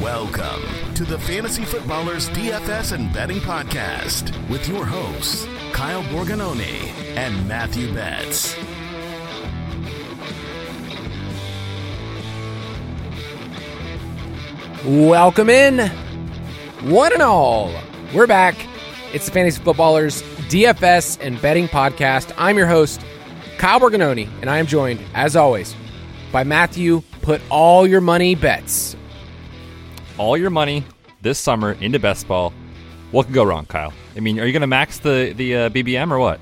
Welcome to the Fantasy Footballers DFS and Betting Podcast with your hosts, Kyle Borgognoni and Matthew Betts. Welcome in, one and all. We're back. It's the Fantasy Footballers DFS and Betting Podcast. I'm your host, Kyle Borgognoni, and I am joined, as always, by Matthew. Put all your money bets. all your money this summer into best ball. What could go wrong, Kyle? I mean, are you going to max the the uh, BBM or what?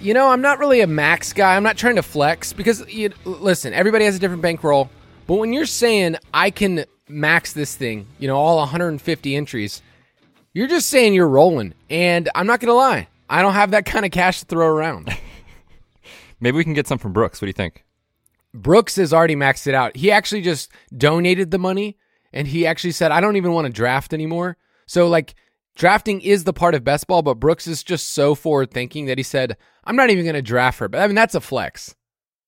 You know, I'm not really a max guy. I'm not trying to flex because, you, listen, everybody has a different bankroll. But when you're saying I can max this thing, you know, all 150 entries, you're just saying you're rolling. And I'm not going to lie, I don't have that kind of cash to throw around. Maybe we can get some from Brooks. What do you think? Brooks has already maxed it out. He actually just donated the money and he actually said, I don't even want to draft anymore. So, like, drafting is the part of best ball, but Brooks is just so forward thinking that he said, I'm not even going to draft her. But I mean, that's a flex.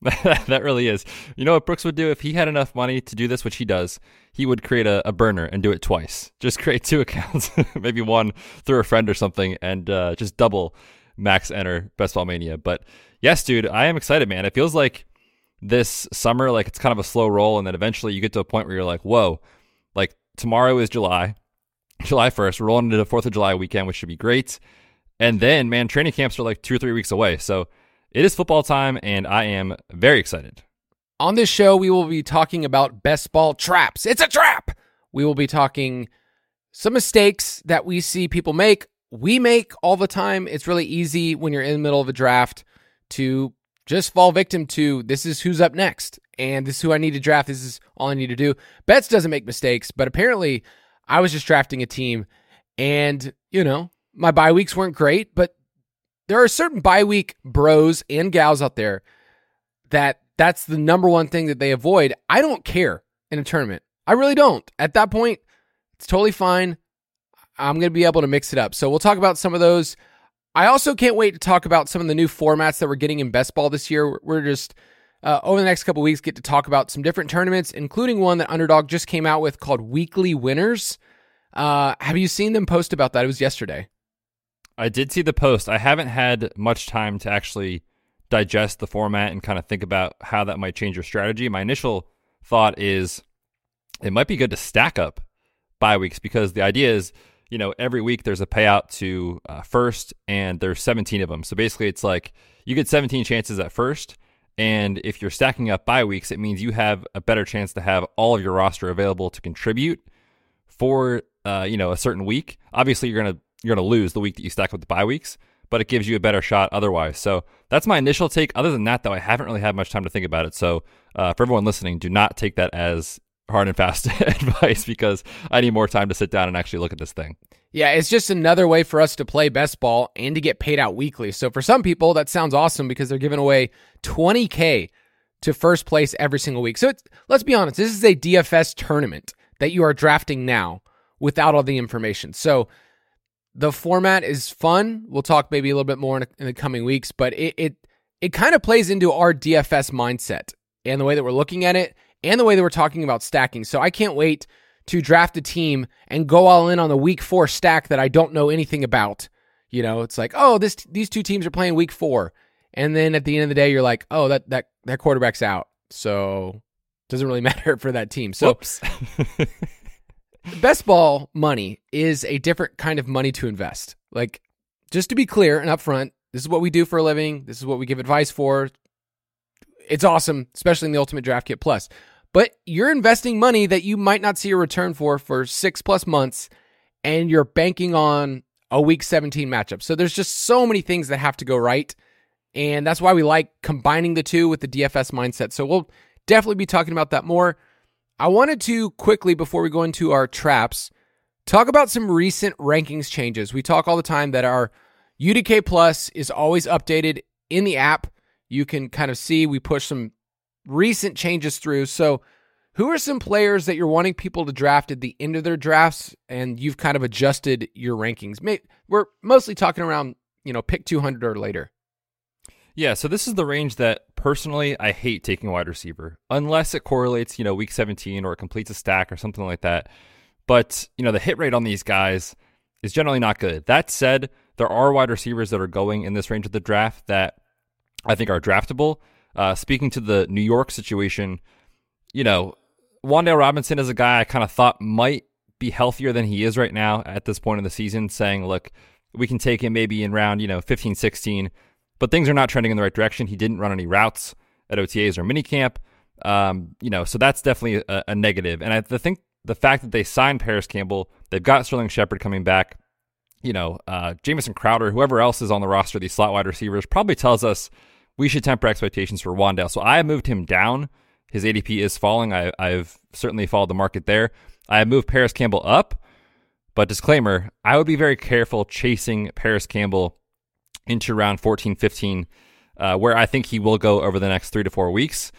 that really is. You know what Brooks would do if he had enough money to do this, which he does? He would create a, a burner and do it twice. Just create two accounts, maybe one through a friend or something, and uh, just double max enter Best Ball Mania. But yes, dude, I am excited, man. It feels like this summer, like it's kind of a slow roll, and then eventually you get to a point where you're like, whoa, like tomorrow is July, July 1st. We're rolling into the 4th of July weekend, which should be great. And then, man, training camps are like two or three weeks away. So it is football time, and I am very excited. On this show, we will be talking about best ball traps. It's a trap. We will be talking some mistakes that we see people make. We make all the time. It's really easy when you're in the middle of a draft to just fall victim to this is who's up next and this is who I need to draft. This is all I need to do. Betts doesn't make mistakes, but apparently I was just drafting a team and, you know, my bye weeks weren't great, but there are certain bye week bros and gals out there that that's the number one thing that they avoid. I don't care in a tournament. I really don't. At that point, it's totally fine. I'm going to be able to mix it up. So we'll talk about some of those. I also can't wait to talk about some of the new formats that we're getting in best ball this year. We're just uh, over the next couple weeks get to talk about some different tournaments, including one that Underdog just came out with called Weekly Winners. Uh, have you seen them post about that? It was yesterday. I did see the post. I haven't had much time to actually digest the format and kind of think about how that might change your strategy. My initial thought is it might be good to stack up bye weeks because the idea is, you know, every week there's a payout to uh, first and there's 17 of them. So basically it's like you get 17 chances at first. And if you're stacking up bye weeks, it means you have a better chance to have all of your roster available to contribute for, uh, you know, a certain week. Obviously, you're going to you're going to lose the week that you stack up the bye weeks, but it gives you a better shot otherwise. So that's my initial take. Other than that, though, I haven't really had much time to think about it. So uh, for everyone listening, do not take that as hard and fast advice because I need more time to sit down and actually look at this thing. Yeah, it's just another way for us to play best ball and to get paid out weekly. So for some people, that sounds awesome because they're giving away 20K to first place every single week. So let's be honest, this is a DFS tournament that you are drafting now without all the information. So the format is fun. We'll talk maybe a little bit more in, in the coming weeks, but it it, it kind of plays into our DFS mindset and the way that we're looking at it and the way that we're talking about stacking. So I can't wait to draft a team and go all in on the week four stack that I don't know anything about. You know, it's like, oh, this these two teams are playing week four. And then at the end of the day, you're like, oh, that that that quarterback's out. So it doesn't really matter for that team. So best ball money is a different kind of money to invest. Like, just to be clear and upfront, this is what we do for a living. This is what we give advice for. It's awesome, especially in the Ultimate Draft Kit Plus. But you're investing money that you might not see a return for for six plus months, and you're banking on a week 17 matchup. So there's just so many things that have to go right. And that's why we like combining the two with the DFS mindset. So we'll definitely be talking about that more. I wanted to quickly, before we go into our traps, talk about some recent rankings changes. We talk all the time that our UDK Plus is always updated in the app. You can kind of see we push some recent changes through. So, who are some players that you're wanting people to draft at the end of their drafts and you've kind of adjusted your rankings? We're mostly talking around, you know, pick 200 or later. Yeah, so this is the range that personally I hate taking wide receiver unless it correlates, you know, week 17 or it completes a stack or something like that. But, you know, the hit rate on these guys is generally not good. That said, there are wide receivers that are going in this range of the draft that I think are draftable. Uh, speaking to the New York situation, you know, Wan'Dale Robinson is a guy I kind of thought might be healthier than he is right now at this point in the season, saying, look, we can take him maybe in round, you know, 15, 16 but things are not trending in the right direction. He didn't run any routes at OTAs or minicamp. Um, you know, so that's definitely a, a negative. And I think the fact that they signed Parris Campbell, they've got Sterling Shepard coming back, you know, uh, Jamison Crowder, whoever else is on the roster, these slot wide receivers, probably tells us we should temper expectations for Wan'Dale. So I have moved him down. His ADP is falling. I, I've certainly followed the market there. I have moved Parris Campbell up, but disclaimer, I would be very careful chasing Parris Campbell into round 14, 15, uh, where I think he will go over the next three to four weeks.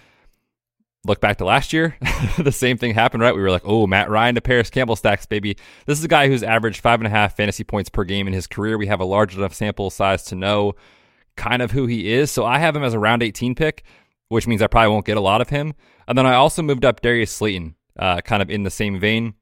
Look back to last year, the same thing happened, right? We were like, oh, Matt Ryan to Parris Campbell stacks, baby. This is a guy who's averaged five and a half fantasy points per game in his career. We have a large enough sample size to know kind of who he is. So I have him as a round 18 pick, which means I probably won't get a lot of him. And then I also moved up Darius Slayton, uh, kind of in the same vein.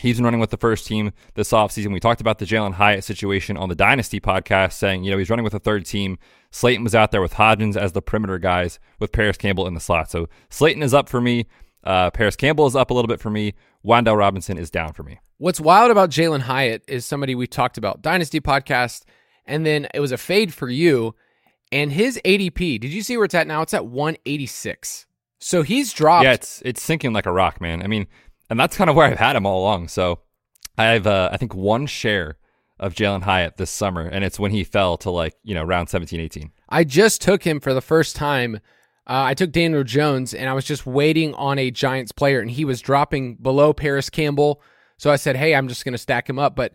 He's been running with the first team this offseason. We talked about the Jalen Hyatt situation on the Dynasty podcast, saying, you know, he's running with the third team. Slayton was out there with Hodgins as the perimeter guys with Parris Campbell in the slot. So Slayton is up for me. Uh, Parris Campbell is up a little bit for me. Wan'Dale Robinson is down for me. What's wild about Jalen Hyatt is somebody we talked about Dynasty podcast, and then it was a fade for you. And his ADP, did you see where it's at now? It's at 186. So he's dropped. Yeah, it's it's sinking like a rock, man. I mean, and that's kind of where I've had him all along. So I have, uh, I think, one share of Jalen Hyatt this summer, and it's when he fell to like you know round 17, 18. I just took him for the first time. Uh, I took Daniel Jones, and I was just waiting on a Giants player, and he was dropping below Parris Campbell. So I said, "Hey, I'm just going to stack him up." But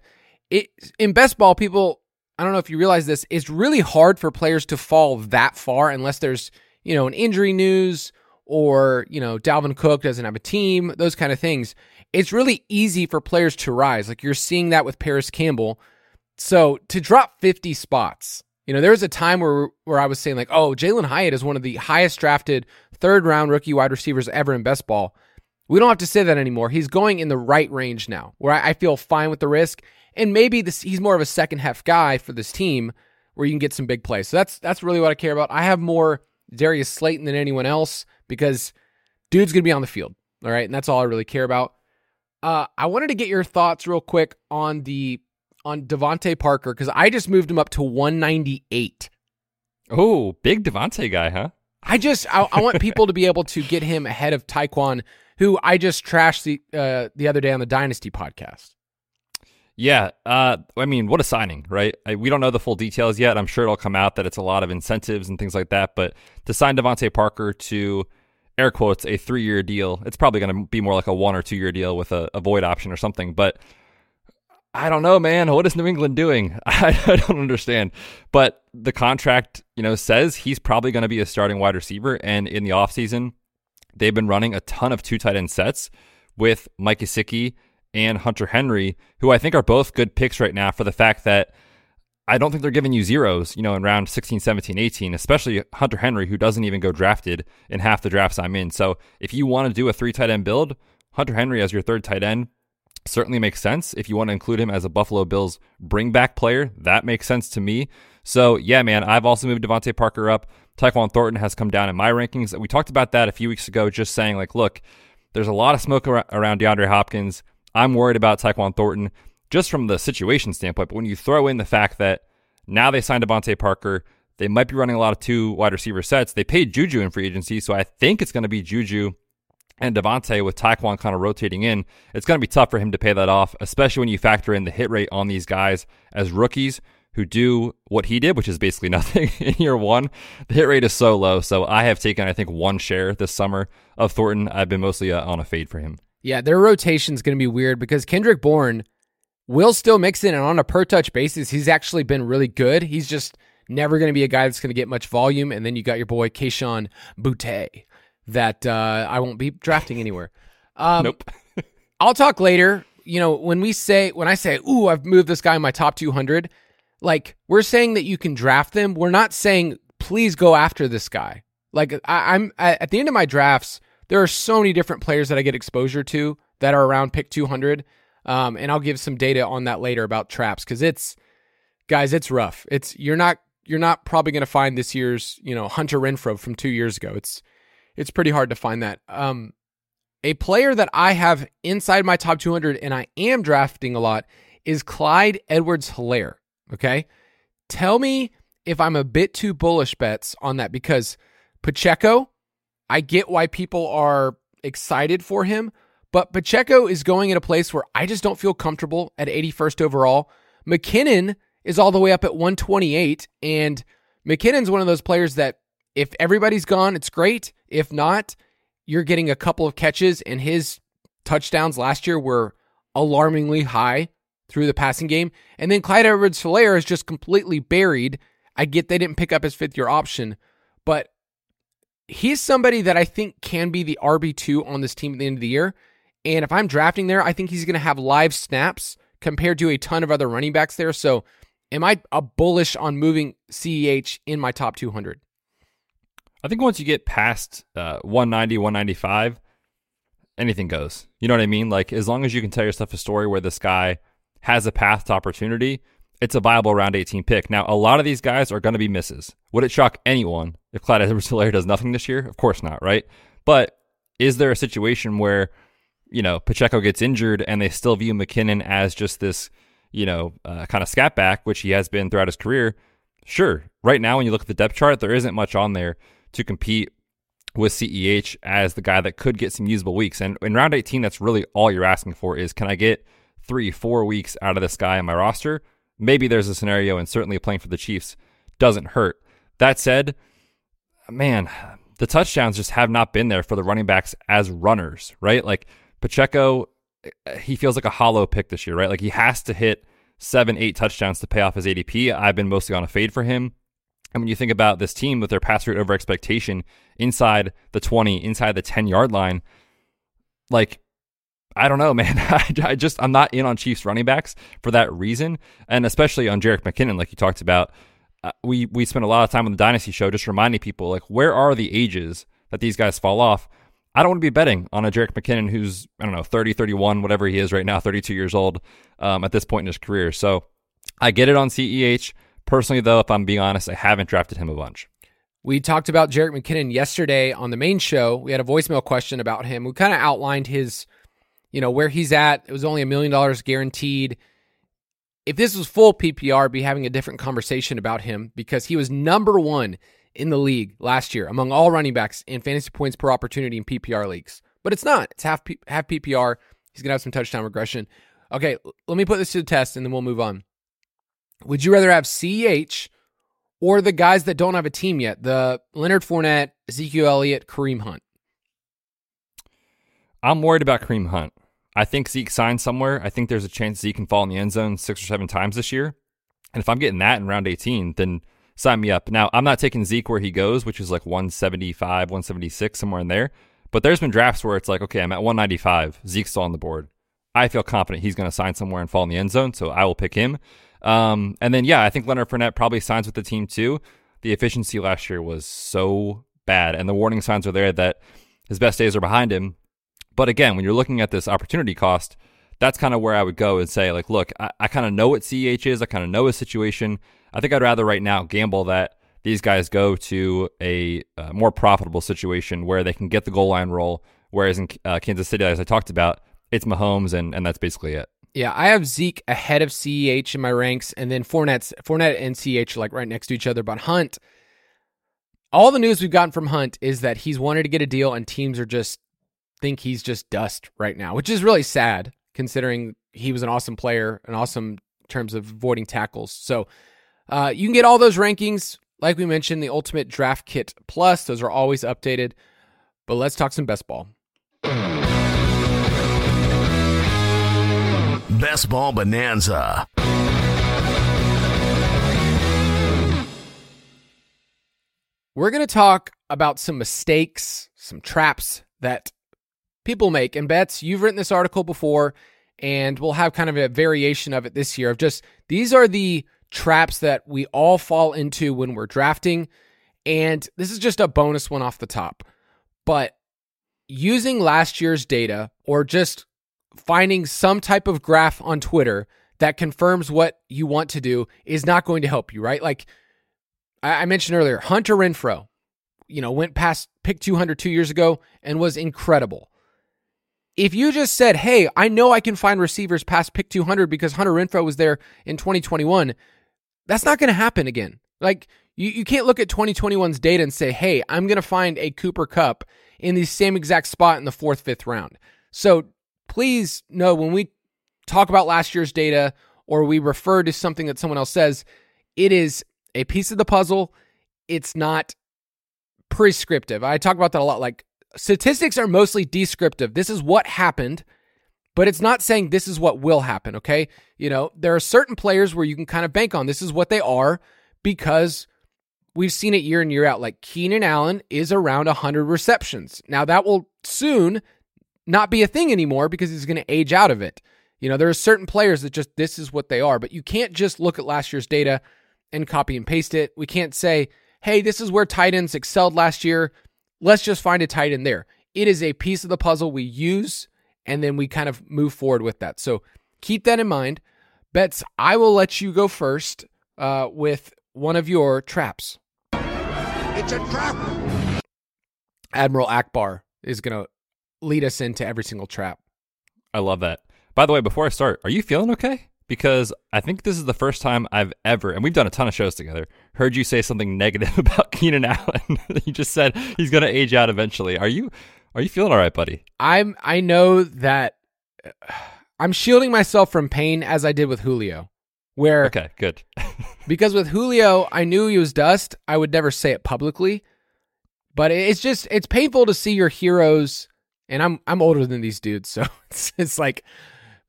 it in best ball, people, I don't know if you realize this, it's really hard for players to fall that far unless there's you know an injury news or, you know, Dalvin Cook doesn't have a team, those kind of things. It's really easy for players to rise. Like you're seeing that with Parris Campbell. So to drop 50 spots, you know, there was a time where where I was saying like, oh, Jalen Hyatt is one of the highest drafted third round rookie wide receivers ever in best ball. We don't have to say that anymore. He's going in the right range now, where I, feel fine with the risk, and maybe this he's more of a second half guy for this team, where you can get some big plays. So that's that's really what I care about. I have more Darius Slayton than anyone else because dude's going to be on the field. All right. And that's all I really care about. Uh, I wanted to get your thoughts real quick on the on DeVante Parker because I just moved him up to 198. Oh, big DeVante guy, huh? I just I, I, want people to be able to get him ahead of Tyquan, who I just trashed the uh, the other day on the Dynasty podcast. Yeah, uh, I mean, what a signing, right? I, we don't know the full details yet. I'm sure it'll come out that it's a lot of incentives and things like that. But to sign DeVante Parker to air quotes a three year deal, it's probably going to be more like a one or two year deal with a, a, void option or something. But I don't know, man. What is New England doing? I, I don't understand. But the contract, you know, says he's probably going to be a starting wide receiver. And in the offseason, they've been running a ton of two tight end sets with Mike Gesicki and Hunter Henry, who I think are both good picks right now for the fact that I don't think they're giving you zeros, you know, in round 16, 17, 18, especially Hunter Henry, who doesn't even go drafted in half the drafts I'm in. So if you want to do a three tight end build, Hunter Henry as your third tight end, certainly makes sense. If you want to include him as a Buffalo Bills bring back player, that makes sense to me. So, yeah, man, I've also moved DeVante Parker up. Tyquan Thornton has come down in my rankings. We talked about that a few weeks ago, just saying, like, look, there's a lot of smoke around DeAndre Hopkins. I'm worried about Tyquan Thornton just from the situation standpoint. But when you throw in the fact that now they signed DeVante Parker, they might be running a lot of two wide receiver sets. They paid Juju in free agency, so I think it's going to be Juju and DeVante with Tyquan kind of rotating in. It's going to be tough for him to pay that off, especially when you factor in the hit rate on these guys as rookies who do what he did, which is basically nothing in year one. The hit rate is so low. So I have taken, I think, one share this summer of Thornton. I've been mostly uh, on a fade for him. Yeah, their rotation is going to be weird because Kendrick Bourne will still mix in, and on a per touch basis, he's actually been really good. He's just never going to be a guy that's going to get much volume. And then you got your boy Kayshon Boutte that uh, I won't be drafting anywhere. Um, nope. I'll talk later. You know, when we say, when I say, ooh, I've moved this guy in my top 200, like we're saying that you can draft them. We're not saying, please go after this guy. Like I, I'm at the end of my drafts, there are so many different players that I get exposure to that are around pick 200. Um, and I'll give some data on that later about traps because it's, guys, it's rough. It's, you're not you're not probably going to find this year's, you know, Hunter Renfrow from two years ago. It's it's pretty hard to find that. Um, a player that I have inside my top 200 and I am drafting a lot is Clyde Edwards Helaire. Okay. Tell me if I'm a bit too bullish bets on that because Pacheco, I get why people are excited for him, but Pacheco is going at a place where I just don't feel comfortable at 81st overall. McKinnon is all the way up at 128. And McKinnon's one of those players that if everybody's gone, it's great. If not, you're getting a couple of catches, and his touchdowns last year were alarmingly high through the passing game. And then Clyde Edwards Helaire is just completely buried. I get they didn't pick up his fifth year option, but he's somebody that I think can be the RB2 on this team at the end of the year. And if I'm drafting there, I think he's going to have live snaps compared to a ton of other running backs there. So am I a bullish on moving CEH in my top 200? I think once you get past uh, 190, 195, anything goes. You know what I mean? Like as long as you can tell yourself a story where this guy has a path to opportunity, it's a viable round 18 pick. Now, a lot of these guys are going to be misses. Would it shock anyone if Clyde edwards does nothing this year? Of course not, right? But is there a situation where, you know, Pacheco gets injured and they still view McKinnon as just this – you know, uh, kind of scat back, which he has been throughout his career, sure. Right now, when you look at the depth chart, there isn't much on there to compete with CEH as the guy that could get some usable weeks. And in round 18, that's really all you're asking for is can I get three, four weeks out of this guy on my roster? Maybe there's a scenario, and certainly playing for the Chiefs doesn't hurt. That said, man, the touchdowns just have not been there for the running backs as runners, right? Like Pacheco eh, he feels like a hollow pick this year, right? Like he has to hit seven, eight touchdowns to pay off his ADP. I've been mostly on a fade for him. And when you think about this team with their pass rate over expectation inside the 20, inside the 10 yard line, like, I don't know, man. I, I, just, I'm not in on Chiefs running backs for that reason. And especially on Jerick McKinnon, like you talked about. Uh, we, we spent a lot of time on the Dynasty show just reminding people, like, where are the ages that these guys fall off? I don't want to be betting on a Jerick McKinnon who's, I don't know, 30, 31, whatever he is right now, 32 years old um, at this point in his career. So I get it on CEH. Personally, though, if I'm being honest, I haven't drafted him a bunch. We talked about Jerick McKinnon yesterday on the main show. We had a voicemail question about him. We kind of outlined his, you know, where he's at. It was only a million dollars guaranteed. If this was full PPR, I'd be having a different conversation about him because he was number one in the league last year among all running backs in fantasy points per opportunity in PPR leagues. But it's not. It's half P- half PPR. He's going to have some touchdown regression. Okay, let me put this to the test and then we'll move on. Would you rather have CEH or the guys that don't have a team yet? The Leonard Fournette, Ezekiel Elliott, Kareem Hunt. I'm worried about Kareem Hunt. I think Zeke signed somewhere. I think there's a chance Zeke can fall in the end zone six or seven times this year. And if I'm getting that in round 18, then sign me up. Now, I'm not taking Zeke where he goes, which is like 175, 176, somewhere in there. But there's been drafts where it's like, okay, I'm at 195. Zeke's still on the board. I feel confident he's going to sign somewhere and fall in the end zone, so I will pick him. Um, and then, yeah, I think Leonard Fournette probably signs with the team too. The efficiency last year was so bad, and the warning signs are there that his best days are behind him. But again, when you're looking at this opportunity cost, that's kind of where I would go and say, like, look, I, I kind of know what CEH is. I kind of know his situation. I think I'd rather right now gamble that these guys go to a uh, more profitable situation where they can get the goal line role. Whereas in uh, Kansas City, as I talked about, it's Mahomes, and, and that's basically it. Yeah, I have Zeke ahead of CEH in my ranks, and then Fournette's, Fournette and CEH like right next to each other. But Hunt, all the news we've gotten from Hunt is that he's wanted to get a deal, and teams are just think he's just dust right now, which is really sad considering he was an awesome player, an awesome in terms of avoiding tackles. So uh, you can get all those rankings, like we mentioned, the Ultimate Draft Kit Plus. Those are always updated. But let's talk some best ball. Best Ball Bonanza. We're going to talk about some mistakes, some traps that people make. And Betts, you've written this article before, and we'll have kind of a variation of it this year of just these are the traps that we all fall into when we're drafting. And this is just a bonus one off the top. But using last year's data or just finding some type of graph on Twitter that confirms what you want to do is not going to help you, right? Like I mentioned earlier, Hunter Renfrow, you know, went past pick 200 two years ago and was incredible. If you just said, hey, I know I can find receivers past pick 200 because Hunter Renfrow was there in 2021, that's not going to happen again. Like, you, you can't look at 2021's data and say, hey, I'm going to find a Cooper Kupp in the same exact spot in the fourth, fifth round. So please know when we talk about last year's data or we refer to something that someone else says, it is a piece of the puzzle. It's not prescriptive. I talk about that a lot. Like statistics are mostly descriptive. This is what happened, but it's not saying this is what will happen, okay? You know, there are certain players where you can kind of bank on this is what they are because we've seen it year in year out like Keenan Allen is around 100 receptions. Now that will soon not be a thing anymore because he's going to age out of it. You know, there are certain players that just this is what they are, but you can't just look at last year's data and copy and paste it. We can't say, "Hey, this is where tight ends excelled last year. Let's just find a tight end there. It is a piece of the puzzle we use and then we kind of move forward with that. So keep that in mind. Betts, I will let you go first uh, with one of your traps. It's a trap. Admiral Ackbar is going to lead us into every single trap. I love that. By the way, before I start, are you feeling okay? Because I think this is the first time I've ever, and we've done a ton of shows together, heard you say something negative about Keenan Allen. you just said he's going to age out eventually. Are you are you feeling all right, buddy? I'm I know that I'm shielding myself from pain as I did with Julio. Where Okay, good. because with Julio, I knew he was dust. I would never say it publicly. But it's just it's painful to see your heroes and I'm I'm older than these dudes, so it's, it's like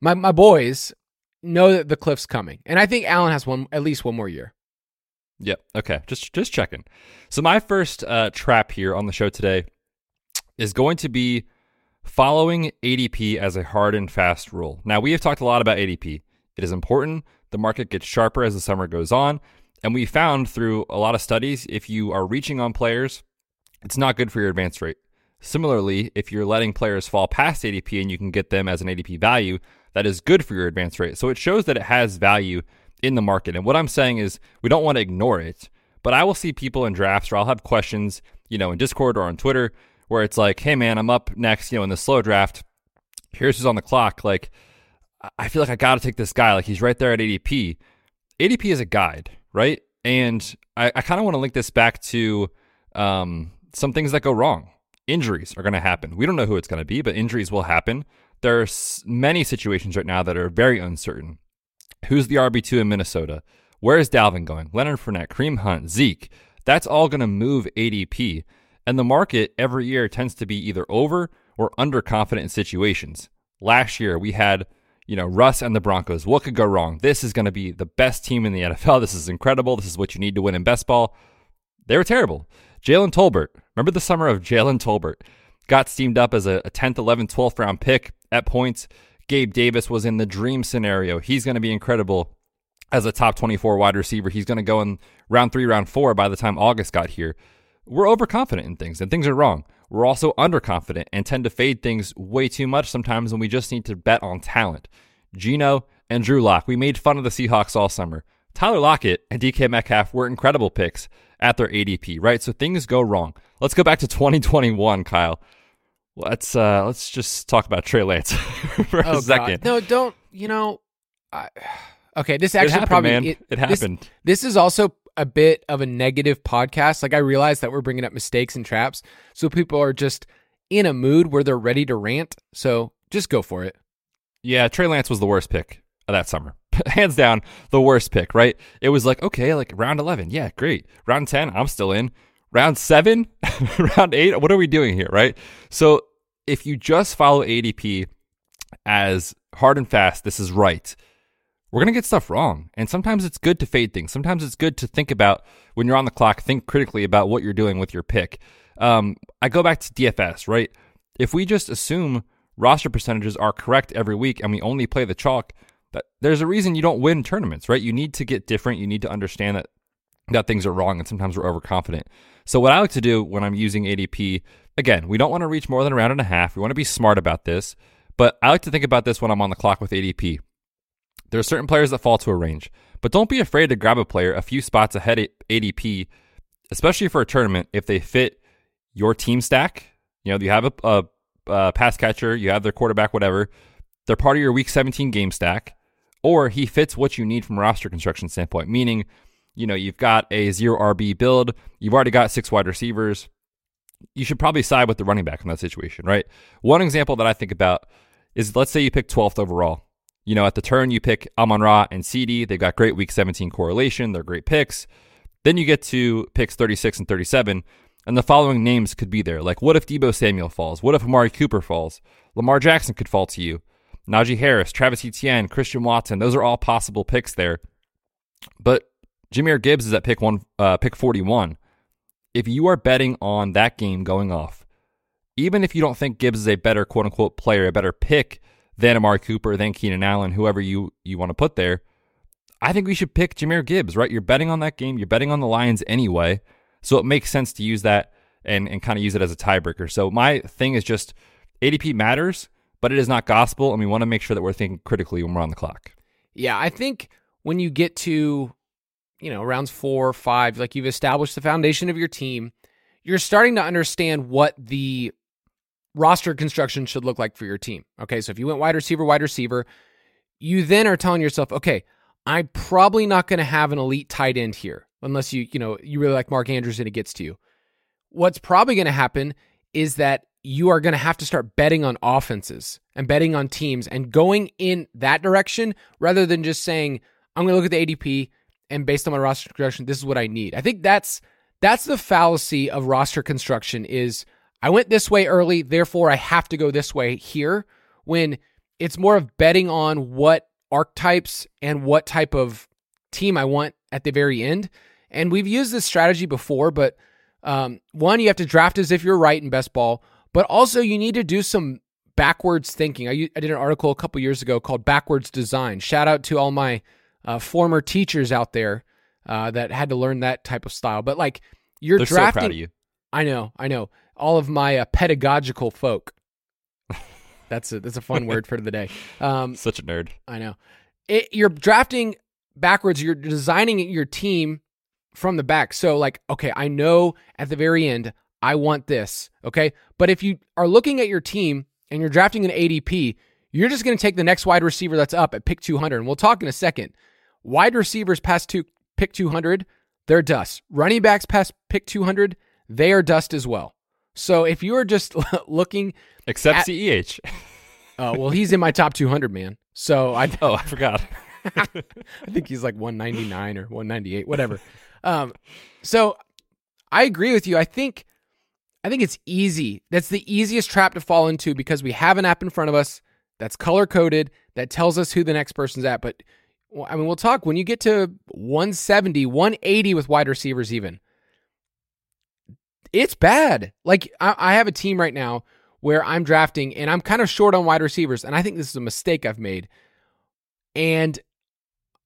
my my boys know that the cliff's coming. And I think Allen has one at least one more year. Yep. Okay. Just just checking. So my first uh, trap here on the show today is going to be following ADP as a hard and fast rule. Now we have talked a lot about ADP. It is important. The market gets sharper as the summer goes on, and we found through a lot of studies if you are reaching on players, it's not good for your advance rate. Similarly, if you're letting players fall past ADP and you can get them as an ADP value, that is good for your advance rate. So it shows that it has value in the market. And what I'm saying is we don't want to ignore it, but I will see people in drafts or I'll have questions, you know, in Discord or on Twitter where it's like, hey man, I'm up next, you know, in the slow draft. Here's who's on the clock. Like, I feel like I got to take this guy. Like, he's right there at ADP. ADP is a guide, right? And I, I kind of want to link this back to um, some things that go wrong. Injuries are going to happen. We don't know who it's going to be, but injuries will happen there are many situations right now that are very uncertain. Who's the RB2 in Minnesota? Where is Dalvin going? Leonard Fournette, Kareem Hunt, Zeke. That's all going to move ADP. And the market every year tends to be either over or underconfident in situations. Last year, we had, you know, Russ and the Broncos. What could go wrong? This is going to be the best team in the NFL. This is incredible. This is what you need to win in best ball. They were terrible. Jalen Tolbert. Remember the summer of Jalen Tolbert? Got steamed up as a, 10th, 11th, 12th round pick at points. Gabe Davis was in the dream scenario. He's going to be incredible as a top 24 wide receiver. He's going to go in round three, round four by the time August got here. We're overconfident in things and things are wrong. we're also underconfident and tend to fade things way too much sometimes when we just need to bet on talent. Geno and Drew Lock, we made fun of the Seahawks all summer. Tyler Lockett and DK Metcalf were incredible picks at their ADP, right? So things go wrong. Let's go back to 2021, Kyle. Let's uh let's just talk about Trey Lance for oh, a second. God. No, don't. You know, I, okay. This actually happened, probably. It, It this- happened. This, is also a bit of a negative podcast. Like I realize that we're bringing up mistakes and traps, so people are just in a mood where they're ready to rant. So just go for it. Yeah, Trey Lance was the worst pick of that summer. Hands down, the worst pick, right? It was like, okay, like round 11. Yeah, great. Round 10, I'm still in. Round 7, round 8, what are we doing here, right? So if you just follow ADP as hard and fast, this is right. We're going to get stuff wrong. And sometimes it's good to fade things. Sometimes it's good to think about when you're on the clock, think critically about what you're doing with your pick. Um, I go back to DFS, right? If we just assume roster percentages are correct every week and we only play the chalk, that there's a reason you don't win tournaments, right? You need to get different. You need to understand that that things are wrong and sometimes we're overconfident. So what I like to do when I'm using ADP, again, we don't want to reach more than a round and a half. We want to be smart about this, but I like to think about this when I'm on the clock with ADP. There are certain players that fall to a range, but don't be afraid to grab a player a few spots ahead of ADP, especially for a tournament if they fit your team stack. You know, you have a, a, a pass catcher, you have their quarterback, whatever. They're part of your week 17 game stack, or he fits what you need from roster construction standpoint, meaning, you know, you've got a zero RB build, you've already got six wide receivers. You should probably side with the running back in that situation, right? One example that I think about is let's say you pick 12th overall. You know, at the turn, you pick Amon Ra and CD. They've got great week 17 correlation. They're great picks. Then you get to picks 36 and 37, and the following names could be there. Like, what if Deebo Samuel falls? What if Amari Cooper falls? Lamar Jackson could fall to you. Najee Harris, Travis Etienne, Christian Watson. Those are all possible picks there. But Jahmyr Gibbs is at pick one, uh, pick 41. If you are betting on that game going off, even if you don't think Gibbs is a better quote unquote player, a better pick than Amari Cooper, than Keenan Allen, whoever you, you want to put there, I think we should pick Jahmyr Gibbs, right? You're betting on that game. You're betting on the Lions anyway. So it makes sense to use that and, and kind of use it as a tiebreaker. So my thing is just ADP matters, but it is not gospel. And we want to make sure that we're thinking critically when we're on the clock. Yeah, I think when you get to, you know, rounds four, five, like you've established the foundation of your team, you're starting to understand what the roster construction should look like for your team. Okay, so if you went wide receiver, wide receiver, you then are telling yourself, okay, I'm probably not going to have an elite tight end here unless you, you know, you really like Mark Andrews and it gets to you. What's probably going to happen is that you are going to have to start betting on offenses and betting on teams and going in that direction rather than just saying, I'm going to look at the ADP and based on my roster construction, this is what I need. I think that's that's the fallacy of roster construction is I went this way early, therefore I have to go this way here when it's more of betting on what archetypes and what type of team I want at the very end. And we've used this strategy before, but um, one, you have to draft as if you're right in best ball, but also you need to do some backwards thinking. I, I did an article a couple years ago called Backwards Design. Shout out to all my uh, former teachers out there uh, that had to learn that type of style. But like you're They're drafting, so proud of you. I know, I know. All of my uh, pedagogical folk. That's a that's a fun word for the day. Um, Such a nerd. I know. It, you're drafting backwards. You're designing your team from the back. So, like, okay, I know at the very end, I want this. Okay. But if you are looking at your team and you're drafting an ADP, you're just going to take the next wide receiver that's up at pick 200. And we'll talk in a second. Wide receivers past two, pick 200, they're dust. Running backs past pick 200, they are dust as well. So if you are just looking, Except At- CEH. uh, well, he's in my top 200, man. So I, Oh, I forgot. I think he's like 199 or 198, whatever. Um, so I agree with you. I think I think it's easy. That's the easiest trap to fall into because we have an app in front of us that's color coded that tells us who the next person's at. But I mean, we'll talk when you get to 170, 180 with wide receivers, even. It's bad. Like I, I have a team right now where I'm drafting and I'm kind of short on wide receivers, and I think this is a mistake I've made. And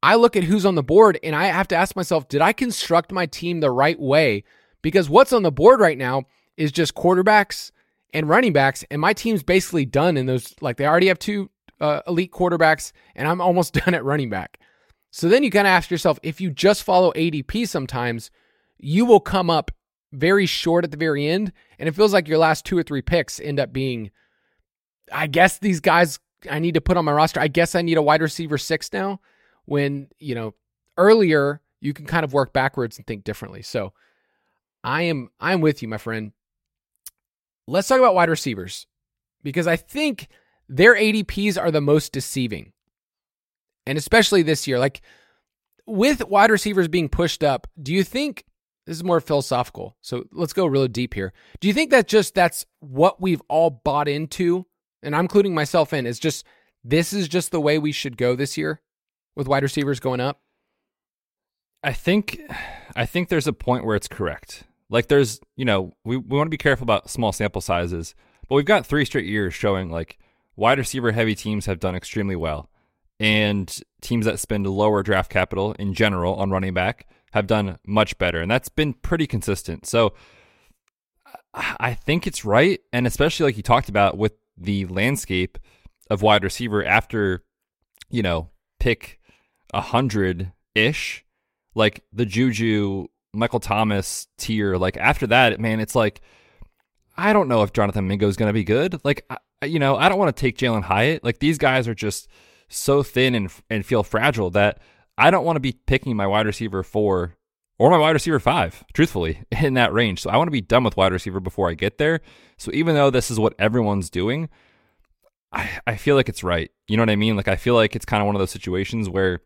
I look at who's on the board and I have to ask myself, did I construct my team the right way? Because what's on the board right now is just quarterbacks and running backs, and my team's basically done in those. Like they already have two uh, elite quarterbacks, and I'm almost done at running back. So then you kind of ask yourself if you just follow ADP sometimes, you will come up very short at the very end. And it feels like your last two or three picks end up being, I guess these guys I need to put on my roster. I guess I need a wide receiver six now. When, you know, earlier you can kind of work backwards and think differently. So I am I'm with you, my friend. Let's talk about wide receivers because I think their ADPs are the most deceiving. And especially this year, like with wide receivers being pushed up, do you think this is more philosophical? So let's go really deep here. Do you think that just that's what we've all bought into? And I'm including myself in, is just this is just the way we should go this year with wide receivers going up? I think I think there's a point where it's correct. Like there's, you know, we, we want to be careful about small sample sizes, but we've got three straight years showing like wide receiver heavy teams have done extremely well. And teams that spend lower draft capital in general on running back have done much better. And that's been pretty consistent. So I think it's right. And especially like you talked about with the landscape of wide receiver after, you know, pick a hundred ish, like the Juju Michael Thomas tier. Like after that, man, it's like I don't know if Jonathan Mingo is going to be good. Like you know, I don't want to take Jalen Hyatt. Like these guys are just so thin and and feel fragile that I don't want to be picking my wide receiver four or my wide receiver five, truthfully, in that range. So I want to be done with wide receiver before I get there. So even though this is what everyone's doing, I, I feel like it's right. You know what I mean? Like I feel like it's kind of one of those situations where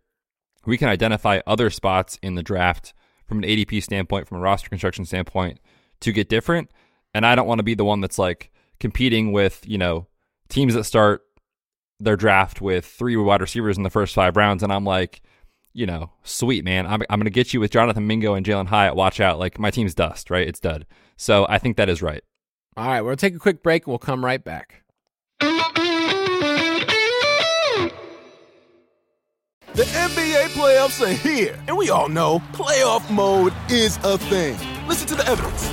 we can identify other spots in the draft from an ADP standpoint, from a roster construction standpoint, to get different. And I don't want to be the one that's like competing with, you know, teams that start their draft with three wide receivers in the first five rounds. And I'm like, you know, sweet, man. I'm, I'm going to get you with Jonathan Mingo and Jalen Hyatt. Watch out. Like, my team's dust, right? It's dud. So I think that is right. All right. We'll take a quick break and we'll come right back. The NBA playoffs are here, and we all know playoff mode is a thing. Listen to the evidence.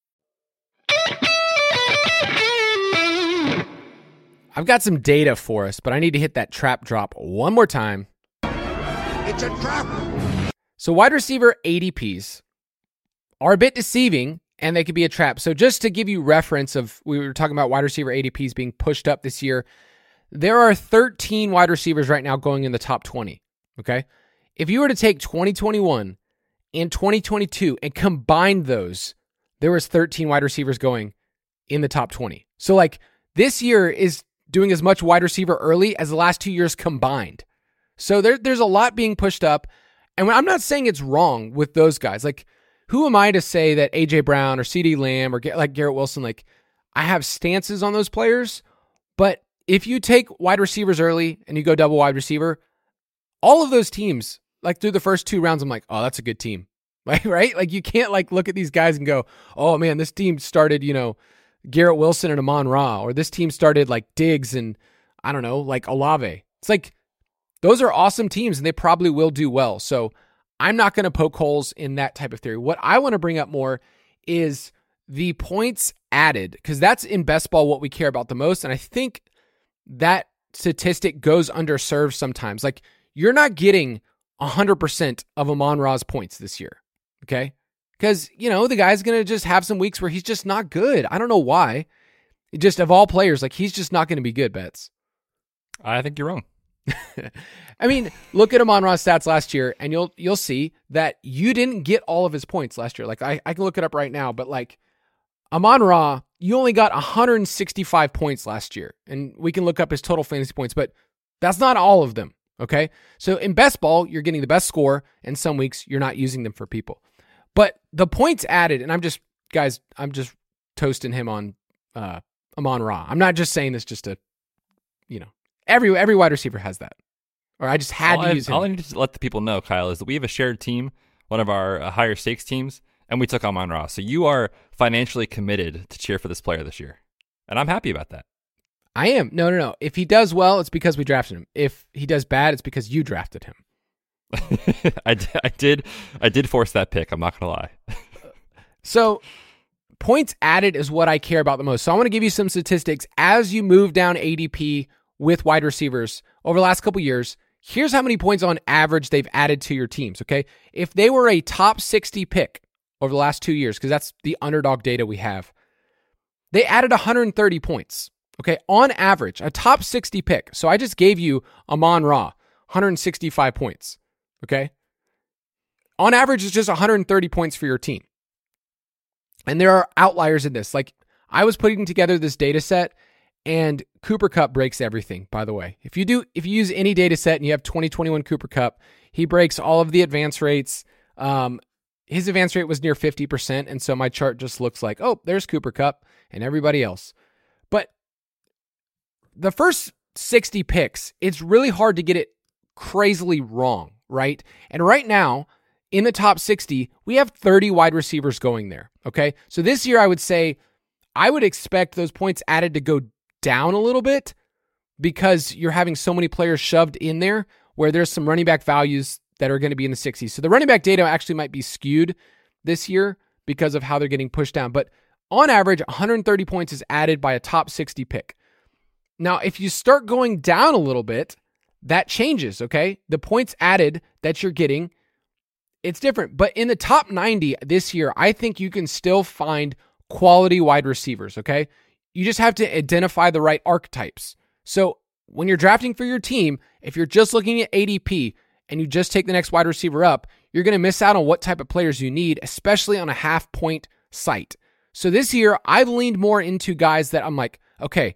I've got some data for us, but I need to hit that trap drop one more time. It's a trap. So, wide receiver ADPs are a bit deceiving and they could be a trap. So, just to give you reference of we were talking about wide receiver ADPs being pushed up this year, there are 13 wide receivers right now going in the top 20. Okay. If you were to take 2021 and 2022 and combine those, there was 13 wide receivers going in the top 20. So, like, this year is doing as much wide receiver early as the last two years combined. So there, there's a lot being pushed up. And I'm not saying it's wrong with those guys. Like, who am I to say that AJ Brown or CeeDee Lamb or like Garrett Wilson, like, I have stances on those players. But if you take wide receivers early and you go double wide receiver, all of those teams, like through the first two rounds, I'm like, oh, that's a good team. Like, right? Like, you can't like look at these guys and go, oh man, this team started, you know, Garrett Wilson and Amon Ra, or this team started like Diggs and I don't know, like Olave. It's like those are awesome teams and they probably will do well. So I'm not going to poke holes in that type of theory. What I want to bring up more is the points added, because that's in best ball what we care about the most. And I think that statistic goes underserved sometimes. Like you're not getting 100% of Amon Ra's points this year. Okay because you know the guy's gonna just have some weeks where he's just not good. I don't know why. Just of all players, like he's just not going to be good. Betts. I think you're wrong. I mean, look at Amon Ra's stats last year, and you'll you'll see that you didn't get all of his points last year. Like I, I can look it up right now, but like Amon Ra, you only got 165 points last year, and we can look up his total fantasy points, but that's not all of them. Okay, so in best ball, you're getting the best score, and some weeks you're not using them for people. But the points added, and I'm just guys, I'm just toasting him on uh, Amon Ra. I'm not just saying this just to, you know, every every wide receiver has that, or I just had all to I, use him. All I need to let the people know, Kyle, is that we have a shared team, one of our uh, higher stakes teams, and we took Amon Ra. So you are financially committed to cheer for this player this year, and I'm happy about that. I am. No, no, no. If he does well, it's because we drafted him. If he does bad, it's because you drafted him. I, d- I did I did force that pick. I'm not gonna lie. So points added is what I care about the most. So I want to give you some statistics as you move down ADP with wide receivers over the last couple years. Here's how many points on average they've added to your teams. Okay, if they were a top 60 pick over the last two years, because that's the underdog data we have, they added 130 points. Okay, on average, a top 60 pick. So I just gave you Amon Ra, 165 points. Okay, on average, it's just 130 points for your team. And there are outliers in this. Like I was putting together this data set and Cooper Kupp breaks everything, by the way. If you do if you use any data set and you have 2021 Cooper Kupp, he breaks all of the advance rates. Um, his advance rate was near 50%, and so my chart just looks like, oh, there's Cooper Kupp and everybody else. But the first 60 picks, it's really hard to get it crazily wrong, right? And right now, in the top 60, we have 30 wide receivers going there. Okay. So this year, I would say I would expect those points added to go down a little bit because you're having so many players shoved in there where there's some running back values that are going to be in the 60s. So the running back data actually might be skewed this year because of how they're getting pushed down. But on average, 130 points is added by a top 60 pick. Now, if you start going down a little bit, that changes, okay? The points added that you're getting it's different. But in the top 90 this year, I think you can still find quality wide receivers, okay? You just have to identify the right archetypes. So when you're drafting for your team, if you're just looking at ADP and you just take the next wide receiver up, you're going to miss out on what type of players you need, especially on a half point site. So this year, I've leaned more into guys that I'm like, okay,